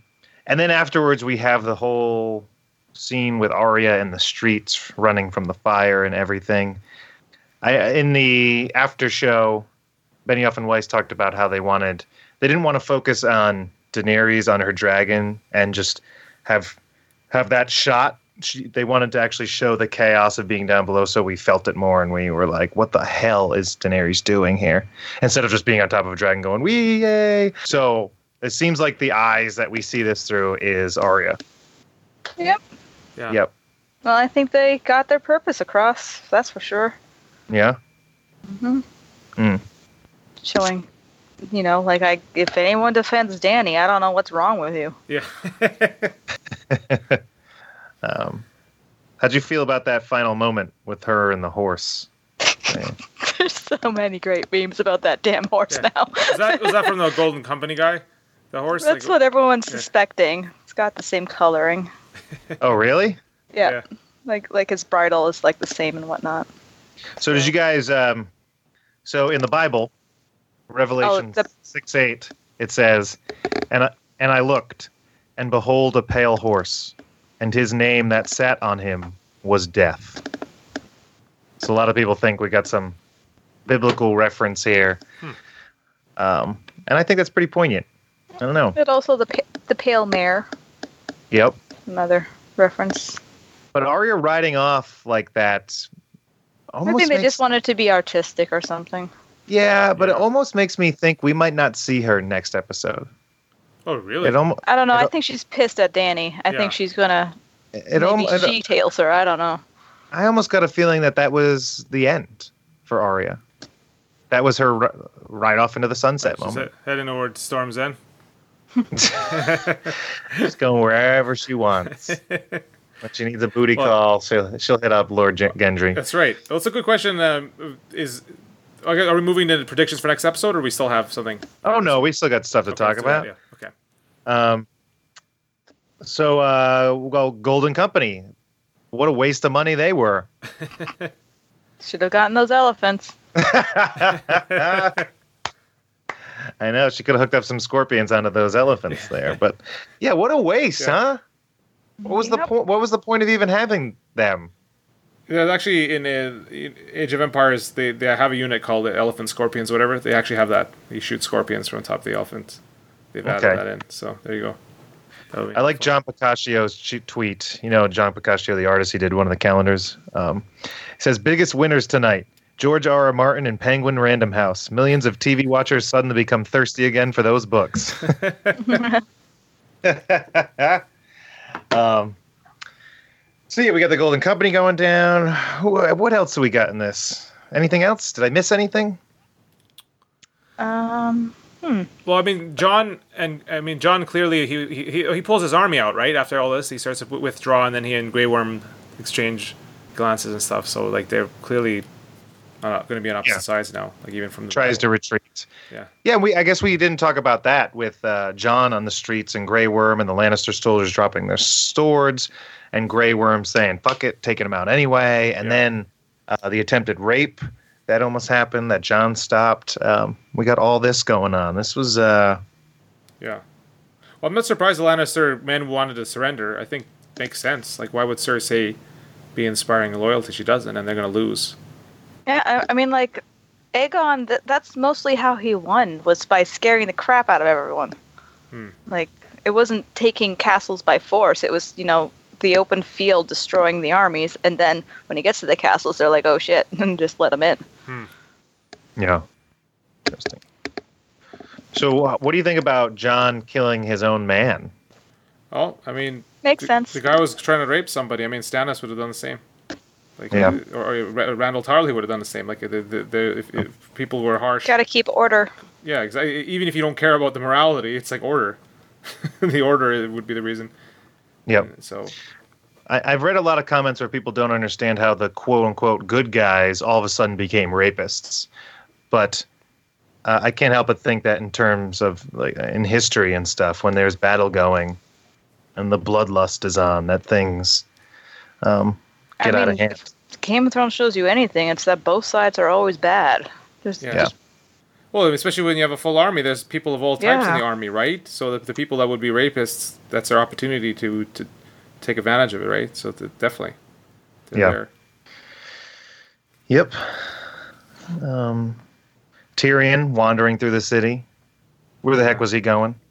and then afterwards we have the whole scene with Arya in the streets, running from the fire and everything. I in the after show, Benioff and Weiss talked about how they wanted they didn't want to focus on Daenerys on her dragon and just have have that shot. She, they wanted to actually show the chaos of being down below, so we felt it more, and we were like, "What the hell is Daenerys doing here?" Instead of just being on top of a dragon going, "Wee yay!" So it seems like the eyes that we see this through is Arya. Yep. Yeah. Yep. Well, I think they got their purpose across. That's for sure. Yeah. hmm Mm. Showing, you know, like I, if anyone defends Dany, I don't know what's wrong with you. Yeah. Um, how'd you feel about that final moment with her and the horse? Yeah. There's so many great memes about that damn horse Yeah. now. was that was that from the Golden Company guy? The horse. That's Like- what everyone's Yeah. suspecting. It's got the same coloring. Oh, really? Yeah. Yeah. Like like his bridle is like the same and whatnot. So did you guys? Um, so in the Bible, Revelation Oh, the- six eight, it says, "And I, and I looked, and behold, a pale horse, and his name that sat on him was Death." So a lot of people think we got some biblical reference here, Hmm. um, and I think that's pretty poignant. I don't know. But also the pa- the pale mare, Yep. another reference. But Arya riding off like that. Almost I think they makes- just wanted to be artistic or something. Yeah, but it almost makes me think we might not see her next episode. Oh, really? It almost I don't know. I It'll- think she's pissed at Dany. I Yeah. think she's gonna it maybe almost she tails her. I don't know. I almost got a feeling that that was the end for Arya. That was her ri- right off into the sunset She's moment. he- heading towards Storm's End. She's going wherever she wants. But she needs a booty Well- call. She'll she'll hit up Lord Gen- Gendry. That's right. Well, it's a good question. Um, is okay, are we moving to predictions for next episode, or we still have something Oh no, we still got stuff to Okay, talk let's that, about. Yeah. Okay. Um, so uh, well, Golden Company. What a waste of money they were. Should have gotten those elephants. I know she could have hooked up some scorpions onto those elephants there, but yeah, what a waste, Yeah. huh? What was the point? What was the point of even having them? Yeah, actually, in, uh, in Age of Empires, they, they have a unit called the Elephant Scorpions, whatever. They actually have that. You shoot scorpions from top of the elephant. They've added Okay. that in. So there you go. That'll I like fun. John Picacio's che- tweet. You know, John Picacio, the artist, he did one of the calendars. Um, he says, biggest winners tonight. George R. R. Martin and Penguin Random House. Millions of TV watchers suddenly become thirsty again for those books. um, so yeah, we got the Golden Company going down. What else do we got in this? Anything else? Did I miss anything? Um, Well, I mean, Jon and I mean Jon clearly he he he pulls his army out right after all this. He starts to withdraw, and then he and Grey Worm exchange glances and stuff. So like they're clearly uh, going to be on opposite Yeah. sides now. Like even from the Tries to retreat. yeah Yeah, we. I guess we didn't talk about that with uh, Jon on the streets and Grey Worm and the Lannister soldiers dropping their swords, and Grey Worm saying "fuck it," taking them out anyway, and Yeah. then uh, the attempted rape that almost happened that Jon stopped. Um, we got all this going on. This was uh, yeah. Well, I'm not surprised the Lannister men wanted to surrender. I think makes sense. Like why would Cersei be inspiring loyalty? She doesn't, and they're going to lose. yeah, I, I mean, like, Aegon, th- that's mostly how he won, was by scaring the crap out of everyone. Hmm. Like, it wasn't taking castles by force, it was, you know, the open field destroying the armies, and then when he gets to the castles, they're like, oh shit, and just let him in. Yeah, interesting. So, uh, what do you think about Jon killing his own man? Oh, I mean, Makes the, sense. The guy was trying to rape somebody. I mean, Stannis would have done the same. Like, Yeah. or, or Randyll Tarly would have done the same. Like, the, the, the, if, if people were harsh, Gotta keep order. yeah, exactly. Even if you don't care about the morality, it's like order. the order would be the reason. Yeah. So, I, I've read a lot of comments where people don't understand how the quote unquote good guys all of a sudden became rapists. But uh, I can't help but think that in terms of like in history and stuff, when there's battle going and the bloodlust is on, that things um, get I out of hand. Game of Thrones shows you anything, it's that both sides are always bad. Just, yeah. Yeah. Well, especially when you have a full army, there's people of all types in the army, right? So the, the people that would be rapists, that's their opportunity to, to take advantage of it, right? So th- definitely. Yeah. there. Yep. Um, Tyrion wandering through the city. Where the heck was he going?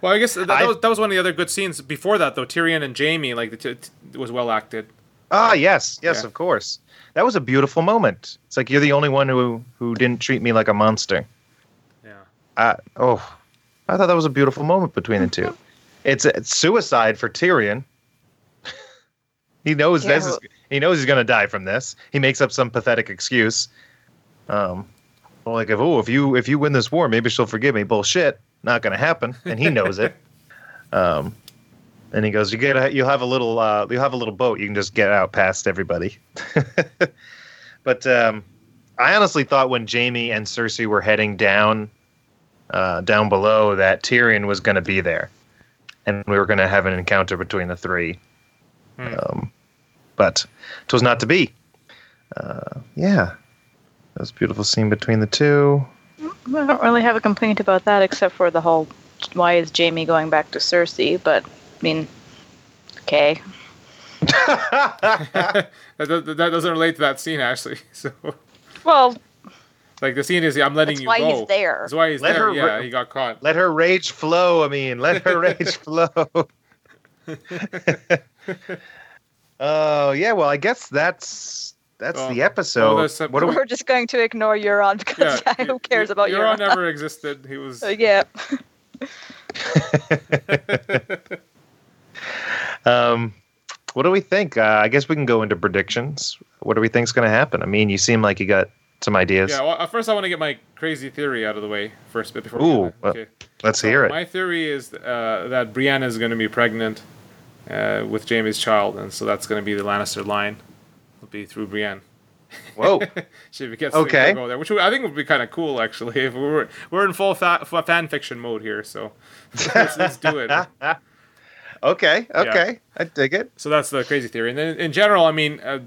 Well, I guess that, that, I- was, that was one of the other good scenes before that, though. Tyrion and Jaime, like, the t- t- was well acted. Ah, yes, yes, Yeah. of course. That was a beautiful moment. It's like you're the only one who who didn't treat me like a monster. Yeah. I, oh, I thought that was a beautiful moment between the two. It's, it's suicide for Tyrion. he knows Yeah, this. Is, he knows he's going to die from this. He makes up some pathetic excuse. Um, like if oh if you if you win this war, maybe she'll forgive me. Bullshit, not going to happen, and he knows it. Um, and he goes, you get a, you'll have a little uh, you'll have a little boat. You can just get out past everybody. but um, I honestly thought when Jaime and Cersei were heading down uh, down below that Tyrion was going to be there, and we were going to have an encounter between the three. Hmm. Um, but it was not to be. Uh, yeah, that was a beautiful scene between the two. I don't really have a complaint about that, except for the whole why is Jaime going back to Cersei? But I mean, okay, that, that, that doesn't relate to that scene, actually. So, well, like, the scene is, I'm letting That's you why go. he's there. That's why he's Let there. her yeah, ri- he got caught. Let her rage flow. I mean, let her rage flow. Oh yeah, well I guess that's that's Oh. the episode. Oh, some- what do we, we're just going to ignore Euron because Yeah, who cares about Euron? Euron? never existed. He was. Uh, yeah, um, what do we think? Uh, I guess we can go into predictions. What do we think's going to happen? I mean, you seem like you got some ideas. Yeah, well, first I want to get my crazy theory out of the way first, bit before. Ooh, that. Okay. Let's So hear it. My theory is uh, that Brienne is going to be pregnant uh, with Jaime's child, and so that's going to be the Lannister line. Will be through Brienne. Whoa. She gets Okay. to go there, which I think would be kind of cool actually. If we were we're in full fa- fa- fan fiction mode here, so let's, let's do it. okay. Okay. I dig it. So that's the crazy theory. And then in general, I mean, uh,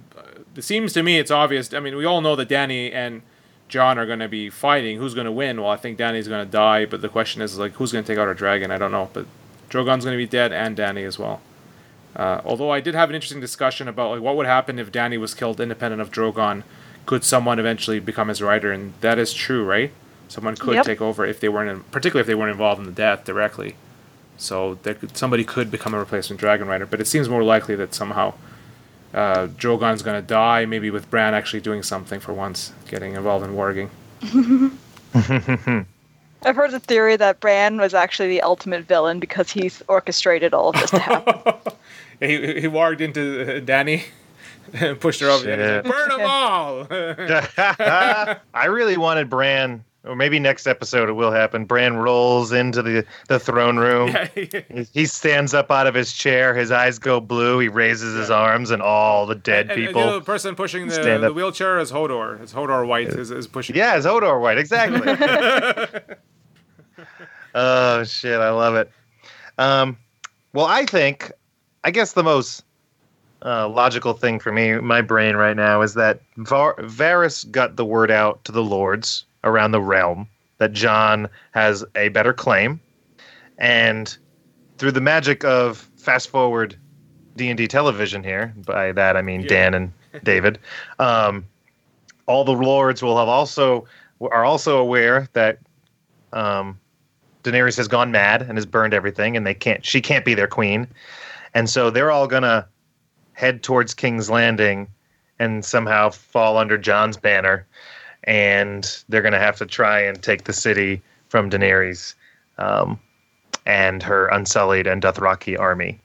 it seems to me it's obvious. I mean, we all know that Dany and Jon are going to be fighting. Who's going to win? Well, I think Dany's going to die, but the question is like, who's going to take out our dragon? I don't know, but Drogon's going to be dead and Dany as well. Uh, although I did have an interesting discussion about like what would happen if Dany was killed independent of Drogon. Could someone eventually become his rider? And that is true, right? Someone could Yep. take over if they weren't, in, particularly if they weren't involved in the death directly. So there could, somebody could become a replacement dragon rider, but it seems more likely that somehow uh, Drogon's going to die, maybe with Bran actually doing something for once, getting involved in warging. I've heard the theory that Bran was actually the ultimate villain because he's orchestrated all of this to happen. he he warged into uh, Dany and pushed her over the Burn them all! I really wanted Bran, or maybe next episode it will happen. Bran rolls into the, the throne room. He- He stands up out of his chair. His eyes go blue. He raises his arms, and all the dead And- and, people. you know, the person pushing the, the wheelchair is Hodor. It's Hodor White is, is pushing. yeah, it's Hodor White. Exactly. oh shit! I love it. Um, well, I think, I guess the most uh, logical thing for me, my brain right now, is that Var- Varys got the word out to the lords around the realm that Jon has a better claim, and through the magic of fast forward D and D television here, by that I mean Yeah. Dan and David, um, all the lords will have also are also aware that um, Daenerys has gone mad and has burned everything, and they can't. She can't be their queen, and so they're all gonna head towards King's Landing and somehow fall under Jon's banner, and they're gonna have to try and take the city from Daenerys um, and her unsullied and Dothraki army,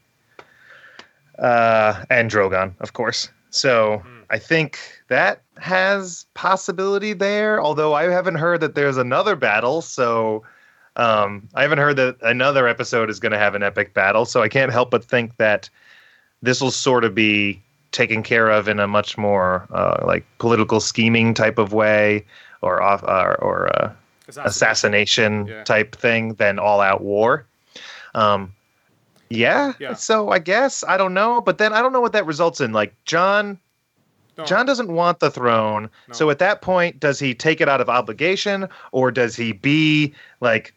uh, and Drogon, of course. So I think that has possibility there. Although I haven't heard that there's another battle, so um, I haven't heard that another episode is going to have an epic battle. So I can't help but think that this will sort of be taken care of in a much more uh, like political scheming type of way, or off or, or uh, assassination Yeah. type thing than all out war. Um, yeah, Yeah. So I guess I don't know, but then I don't know what that results in. Like Jon, No. Jon doesn't want the throne. No. So at that point, does he take it out of obligation, or does he be like,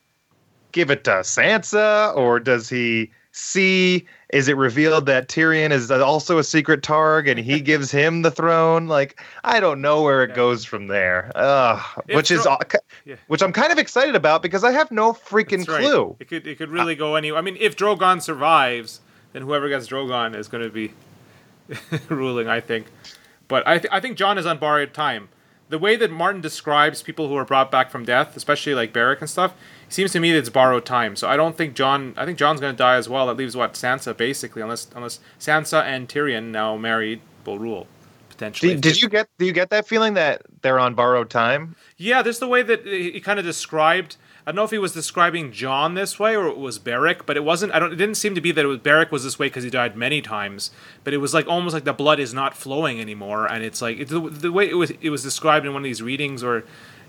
give it to Sansa, or does he see? Is it revealed that Tyrion is also a secret targ and he gives him the throne? Like I don't know where it Yeah. goes from there. Which is which I'm kind of excited about because I have no freaking right. clue. It could it could really go anywhere. I mean, if Drogon survives, then whoever gets Drogon is going to be ruling. I think, but I th- I think Jon is on borrowed time. The way that Martin describes people who are brought back from death, especially like Beric and stuff, seems to me that it's borrowed time. So I don't think Jon. I think Jon's going to die as well. That leaves what Sansa basically, unless unless Sansa and Tyrion now married will rule potentially. Did, did you get do you get that feeling that they're on borrowed time? Yeah, there's the way that he kind of described. I don't know if he was describing Jon this way or it was Beric, but it wasn't. I don't. It didn't seem to be that it was Beric was this way because he died many times. But it was like almost like the blood is not flowing anymore, and it's like it, the, the way it was it was described in one of these readings or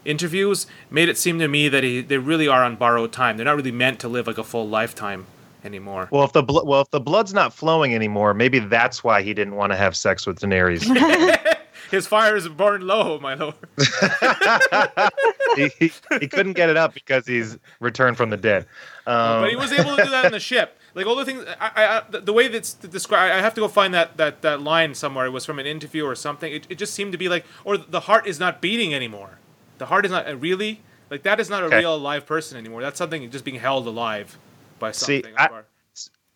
interviews made it seem to me that he, they really are on borrowed time. They're not really meant to live like a full lifetime anymore. Well, if the blo- well if the blood's not flowing anymore, maybe that's why he didn't want to have sex with Daenerys. His fire is burned low, my lord. he, he, he couldn't get it up because he's returned from the dead. Um, but he was able to do that on the ship. Like all the things, I, I, the- way that's described, I have to go find that, that, that line somewhere. It was from an interview or something. It, it just seemed to be like, or the heart is not beating anymore. The heart is not uh, really like that. Is not a Okay. real alive person anymore. That's something just being held alive by See, something. I-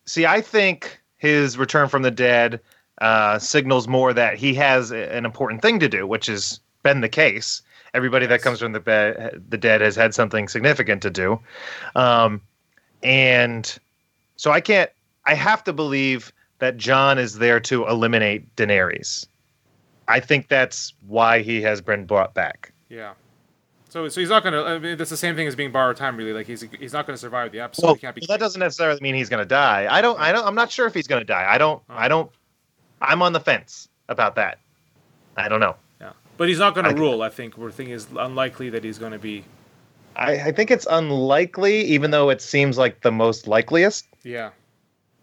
See, I think his return from the dead uh, signals more that he has an important thing to do, which has been the case. Everybody that comes from the be- the dead has had something significant to do, um, and so I can't. I have to believe that Jon is there to eliminate Daenerys. I think that's why he has been brought back. yeah. So, so he's not gonna. I mean, that's the same thing as being borrowed time, really. Like he's he's not gonna survive the episode. Well, he can't be. that doesn't necessarily mean he's going to die. I don't. I don't. I'm not sure if he's going to die. I don't. I don't. I'm on the fence about that. I don't know. yeah. But he's not gonna rule. I think we're thinking it's unlikely that he's gonna be. I, I think it's unlikely, even though it seems like the most likeliest. Yeah.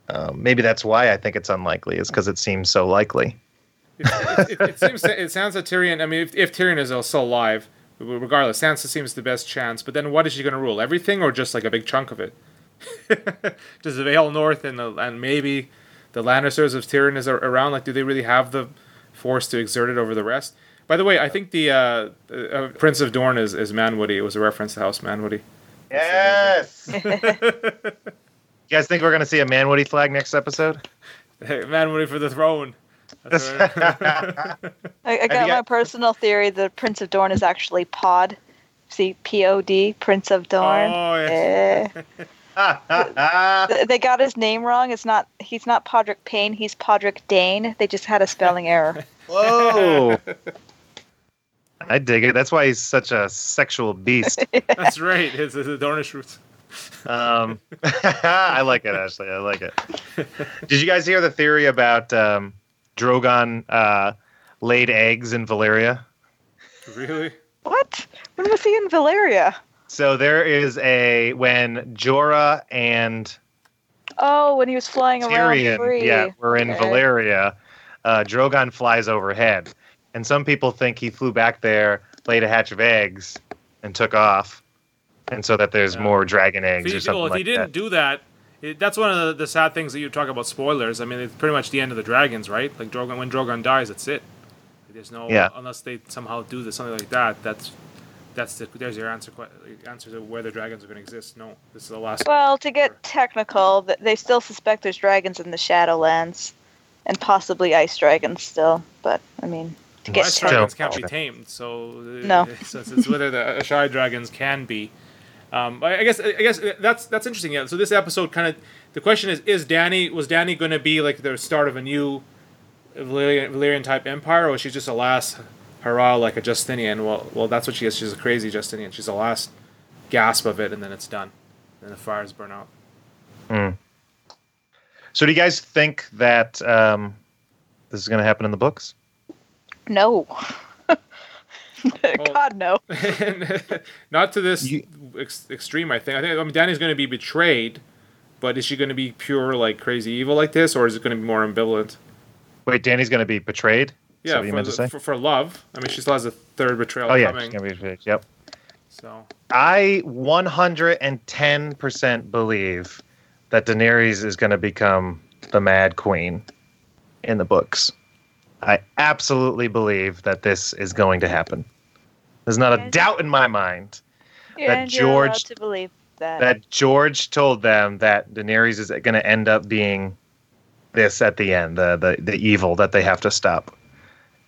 Um, maybe that's why I think it's unlikely, is because it seems so likely. it, it, it seems it sounds that Tyrion. I mean, if, if Tyrion is still alive, regardless, Sansa seems the best chance. But then, what is she going to rule? Everything, or just like a big chunk of it? just the Vale North and the, and maybe the Lannisters if Tyrion is around? Like, do they really have the force to exert it over the rest? By the way, I think the uh, uh, Prince of Dorne is, is Manwoody. It was a reference to House Manwoody. Yes. you guys think we're gonna see a Manwoody flag next episode? Hey, Manwoody for the throne. That's right. I, I you got my got- personal theory. The Prince of Dorne is actually Pod. See, P O D, Prince of Dorne. Oh, yes. Eh. Th- they got his name wrong. It's not. He's not Podrick Payne. He's Podrick Dane. They just had a spelling error. Whoa. I dig it. That's why he's such a sexual beast. That's right. It's, it's the Dornish roots. Um, I like it, Ashley. I like it. Did you guys hear the theory about um, Drogon uh, laid eggs in Valyria? Really? what? When was he in Valyria? So there is a when Jorah and Oh, when he was flying around Tyrion, free. yeah, we're in Okay. Valyria. Uh, Drogon flies overhead, and some people think he flew back there, laid a hatch of eggs, and took off, and so that there's Yeah. more dragon eggs If or he, something well, if like he didn't that. do that, it, that's one of the, the sad things that you talk about spoilers. I mean, it's pretty much the end of the dragons, right? Like Drogon, when Drogon dies, that's it. There's no Yeah. unless they somehow do this, something like that. That's that's the, there's your answer answer to where the dragons are going to exist. No, this is the last. Well, to get technical, they still suspect there's dragons in the Shadowlands, and possibly ice dragons still. But I mean, to get Ice dragons can't be tamed, so uh, No. it's, it's, whether the Asshai dragons can be. Um, I I guess I guess that's that's interesting. Yeah. So this episode kind of the question is: Is Dany was Dany going to be like the start of a new Valyrian, Valyrian type empire, or was she just a last hurrah like a Justinian? Well, well, that's what she is. She's a crazy Justinian. She's the last gasp of it, and then it's done. Then the fires burn out. So, do you guys think that um, this is going to happen in the books? no. God no. Not to this You- ex- extreme. I think. I think. I mean, Dany's going to be betrayed, but is she going to be pure like crazy evil like this, or is it going to be more ambivalent? Wait, Dany's going to be betrayed. Is that Yeah, what you for, meant to the- say? for, for love. I mean, she still has a third betrayal Oh yeah, coming. she's going to be betrayed. Yep. So I 110% believe that Daenerys is going to become the Mad Queen in the books. I absolutely believe that this is going to happen. There's not a Yes. doubt in my mind Yeah, That and you're allowed George- to believe that. that George told them that Daenerys is going to end up being this at the end, the, the the evil that they have to stop.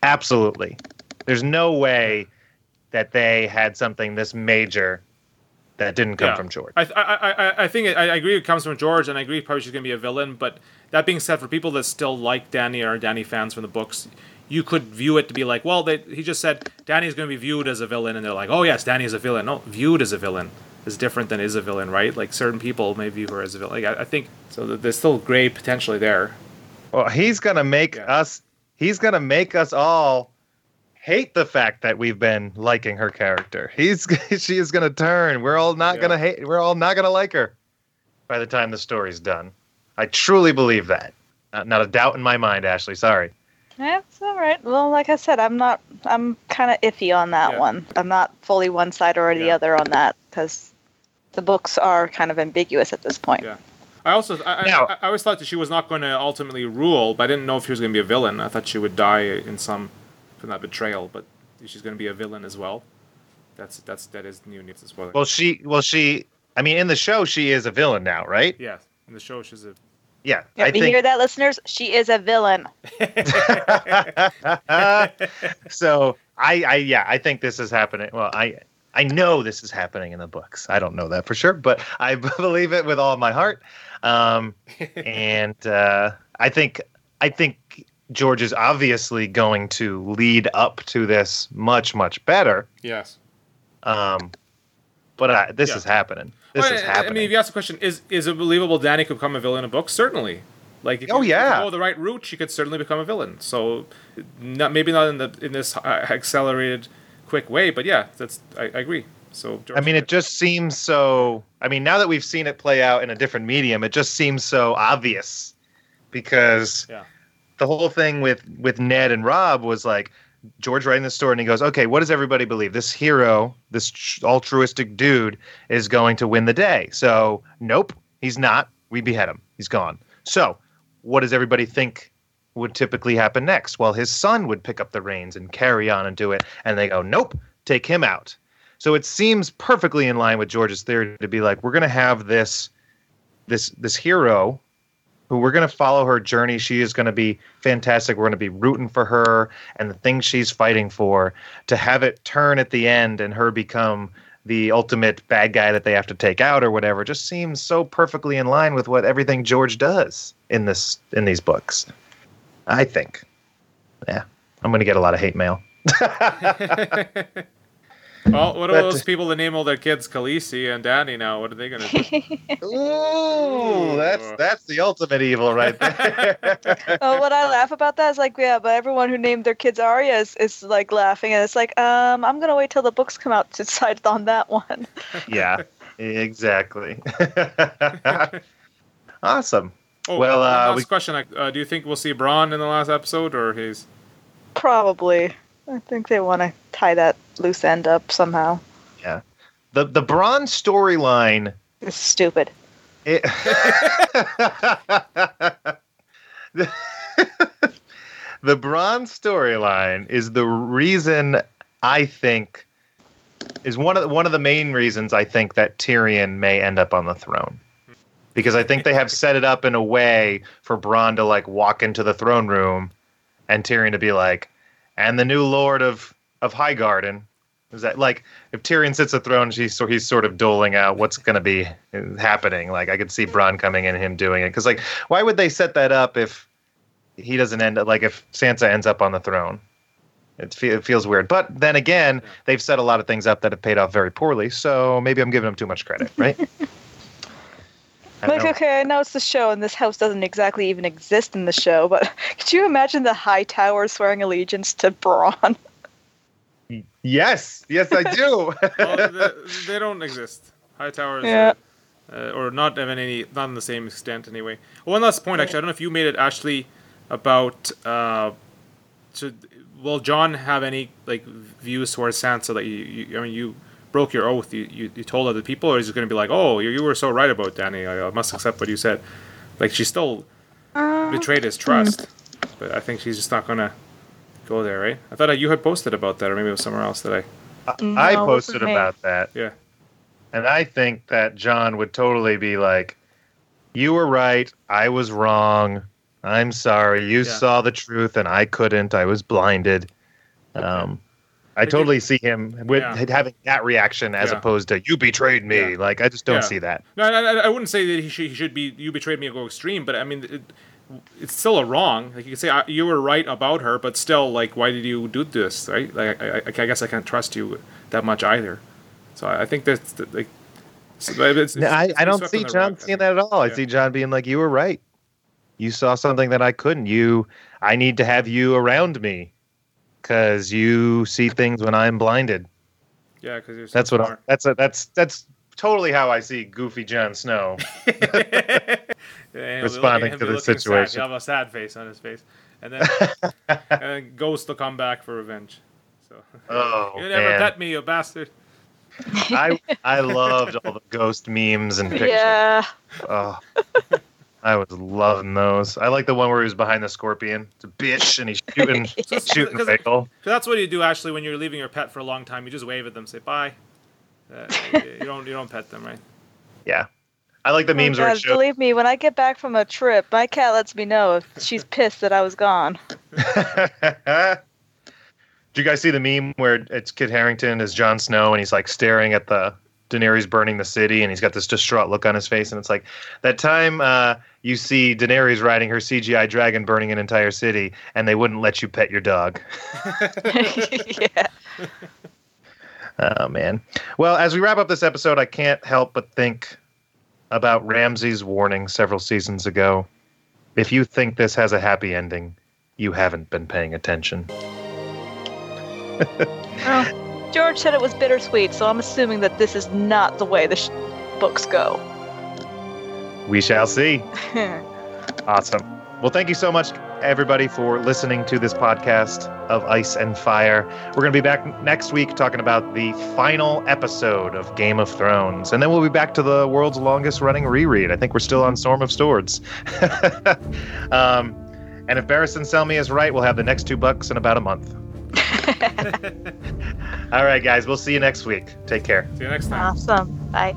Absolutely. There's no way that they had something this major that didn't come Yeah. from George. I, I, I, I think it, I I agree it comes from George, and I agree probably she's going to be a villain. But that being said, for people that still like Dany or Dany fans from the books, you could view it to be like, well, they, he just said Dany's going to be viewed as a villain, and they're like, oh yes, Dany is a villain. No, viewed as a villain is different than is a villain, right? Like certain people may view her as a villain. Like I, I think so. There's still gray potentially there. Well, he's gonna make Yeah. us. He's gonna make us all hate the fact that we've been liking her character. He's she is gonna turn. We're all not Yeah. gonna hate. We're all not gonna like her by the time the story's done. I truly believe that. Not, not a doubt in my mind, Ashley. Sorry. That's all right. Well, like I said, I'm not. I'm kind of iffy on that Yeah. one. I'm not fully one side or the Yeah. other on that because the books are kind of ambiguous at this point. Yeah. I also I, Now- I, I always thought that she was not going to ultimately rule, but I didn't know if she was going to be a villain. I thought she would die in some from that betrayal, but she's going to be a villain as well. That's that's that is new news as well. Well, she. Well, she. I mean, in the show, she is a villain now, right? yeah, in the show she's a Yeah. Yeah, I you think. hear that, listeners? She is a villain. so I, I, yeah, I think this is happening. Well, I, I know this is happening in the books. I don't know that for sure, but I believe it with all my heart. Um, and uh, I think, I think George is obviously going to lead up to this much, much better. yes. Um, but I, this Yeah. is happening. This Well, is I- happening. I mean, if you ask the question, is is it believable Dany could become a villain in a book? Certainly. Like, if Oh, you, yeah. go the right route, she could certainly become a villain. So, not maybe not in the in this uh, accelerated, quick way, but yeah, that's I, I agree. So, I mean, it just seems so. I mean, now that we've seen it play out in a different medium, it just seems so obvious because Yeah. the whole thing with with Ned and Rob was like George writing the story, and he goes, "Okay, what does everybody believe? This hero, this altruistic dude, is going to win the day." So, nope, he's not. We behead him. He's gone. So, what does everybody think would typically happen next? Well, his son would pick up the reins and carry on and do it. And they go, nope, take him out. So it seems perfectly in line with George's theory to be like, we're going to have this this this hero who we're going to follow her journey. She is going to be fantastic. We're going to be rooting for her and the things she's fighting for. To have it turn at the end and her become the ultimate bad guy that they have to take out or whatever just seems so perfectly in line with what everything George does in this in these books. I think. Yeah, I'm going to get a lot of hate mail. Well, what are those people that name all their kids Khaleesi and Dany now? What are they gonna do? Ooh, that's that's the ultimate evil right there. oh, what I laugh about that is like, yeah, but everyone who named their kids Arya is, is like laughing, and it's like, um, I'm gonna wait till the books come out to decide on that one. yeah, exactly. awesome. Oh, Well, one uh, last we- question. Uh, do you think we'll see Bronn in the last episode, or he's? Probably. I think they want to tie that loose end up somehow. Yeah. The the Bronn's storyline is stupid. it, the, the Bronn's storyline is the reason I think is one of the, one of the main reasons I think that Tyrion may end up on the throne. Because I think they have set it up in a way for Bronn to like walk into the throne room and Tyrion to be like, and the new lord of of Highgarden. Is that like if Tyrion sits a throne, she's so he's sort of doling out what's going to be happening. Like I could see Bronn coming in and him doing it because like why would they set that up if he doesn't end up like if Sansa ends up on the throne? It, fe- it feels weird. But then again, they've set a lot of things up that have paid off very poorly. So maybe I'm giving them too much credit, right? I don't Like, know. okay, I know it's the show, and this house doesn't exactly even exist in the show, but could you imagine the Hightower swearing allegiance to Bronn? Yes, yes, I do. Well, they, they don't exist. Hightowers, Yeah. uh, or not of any, not in the same extent anyway. One last point, actually, I don't know if you made it, Ashley, about. Uh, so, will Jon have any like views towards Sansa that you, you I mean, you broke your oath, you, you, you told other people, or is it going to be like, oh, you, you were so right about Dany, I, I must accept what you said? Like, she still Uh, betrayed his trust, but I think she's just not going to go there, right? I thought you had posted about that, or maybe it was somewhere else that I. I No, it posted wasn't about that. Yeah. And I think that Jon would totally be like, You were right. I was wrong. I'm sorry. You Yeah. saw the truth and I couldn't. I was blinded. Um, I totally see him with Yeah. having that reaction as Yeah. opposed to you betrayed me. Yeah. Like I just don't see that. No, I, wouldn't say that he should, he should be. You betrayed me and go extreme, but I mean, it, it's still a wrong. Like you could say I, you were right about her, but still, like, why did you do this? Right? Like, I, I, I guess I can't trust you that much either. So I, think that's the- like. it's- it's- No, I, I don't see Jon rug, seeing that at all. I see Jon being like, "You were right. You saw something that I couldn't. You, I need to have you around me, because you see things when I'm blinded." Yeah, because you're. That's what. I, smart. that's a, that's that's totally how I see Goofy Jon Snow. Yeah, responding to the looking sad. situation. He'll have a sad face on his face, and then and then Ghost will come back for revenge. So. Oh, you never man. pet me, you bastard. I I loved all the ghost memes and pictures. Yeah. Oh, I was loving those. I like the one where he was behind the scorpion. It's a bitch, and he's shooting shooting Because- Bagel. So that's what you do actually when you're leaving your pet for a long time. You just wave at them, say bye. Uh, you don't you don't pet them, right? Yeah, I like the Oh, memes where it shows. believe me, when I get back from a trip, my cat lets me know if she's pissed that I was gone. Did you guys see the meme where it's Kit Harington as Jon Snow and he's like staring at the Daenerys burning the city and he's got this distraught look on his face and it's like that time uh, you see Daenerys riding her CGI dragon burning an entire city and they wouldn't let you pet your dog. yeah. Oh man. Well, as we wrap up this episode, I can't help but think about Ramsay's warning several seasons ago. If you think this has a happy ending, you haven't been paying attention. Oh, George said it was bittersweet, so I'm assuming that this is not the way the sh- books go. We shall see. Awesome. Well, thank you so much everybody for listening to this podcast of Ice and Fire. We're going to be back next week talking about the final episode of Game of Thrones. And then we'll be back to the world's longest running reread. I think we're still on Storm of Swords. um, and if Barristan Selmy is right, we'll have the next two bucks in about a month. All right, guys. We'll see you next week. Take care. See you next time. Awesome. Bye.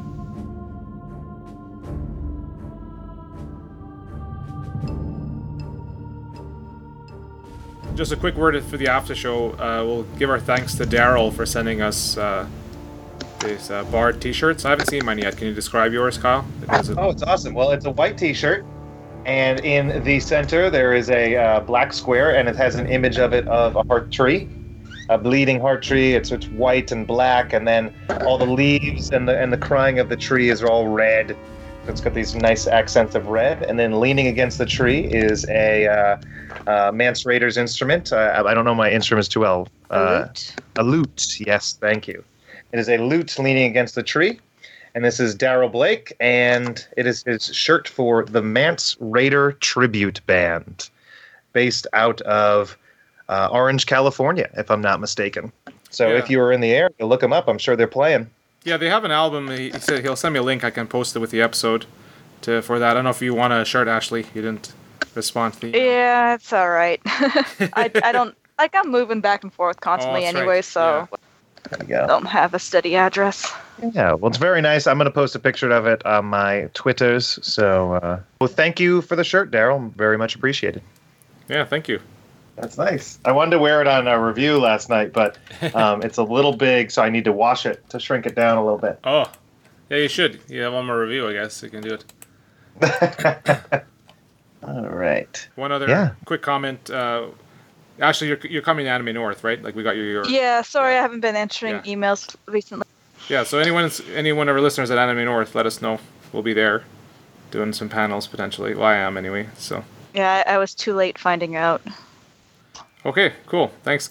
Just a quick word for the after show. Uh, we'll give our thanks to Daryl for sending us uh, these uh, Bard T-shirts. I haven't seen mine yet. Can you describe yours, Kyle? Is it- Oh, it's awesome. Well, it's a white T-shirt, and in the center there is a uh, black square, and it has an image of it of a heart tree, a bleeding heart tree. It's it's white and black, and then all the leaves and the and the crying of the tree is all red. It's got these nice accents of red, and then leaning against the tree is a uh, uh, Mance Rayder's instrument. Uh, I I don't know my instruments too well. Uh, Lute. a lute, yes, thank you. It is a lute leaning against the tree. And this is Daryl Blake, and it is his shirt for the Mance Raider Tribute Band, based out of uh, Orange, California, if I'm not mistaken. So Yeah. if you were in the area, look them up. I'm sure they're playing. Yeah, they have an album. He, he said he'll send me a link. I can post it with the episode to for that. I don't know if you want a shirt, Ashley. You didn't respond to the. email. Yeah, it's all right. I, I don't like I'm moving back and forth constantly that's right. anyway, so There go. I don't have a steady address. Yeah, well, it's very nice. I'm going to post a picture of it on my Twitters. So, uh, well, thank you for the shirt, Daryl. Very much appreciated. Yeah, thank you. That's nice. I wanted to wear it on a review last night, but um, it's a little big, so I need to wash it to shrink it down a little bit. Oh, yeah, you should. You have one more review, I guess. You can do it. All right. One other Yeah. quick comment. Uh, Ashley, you're, you're coming to Anime North, right? Like we got your. your Yeah, sorry, I haven't been answering Yeah. emails recently. Yeah, so anyone, anyone of our listeners at Anime North, let us know. We'll be there, doing some panels potentially. Well, I am anyway. So, Yeah, I, I was too late finding out. Okay, cool. Thanks.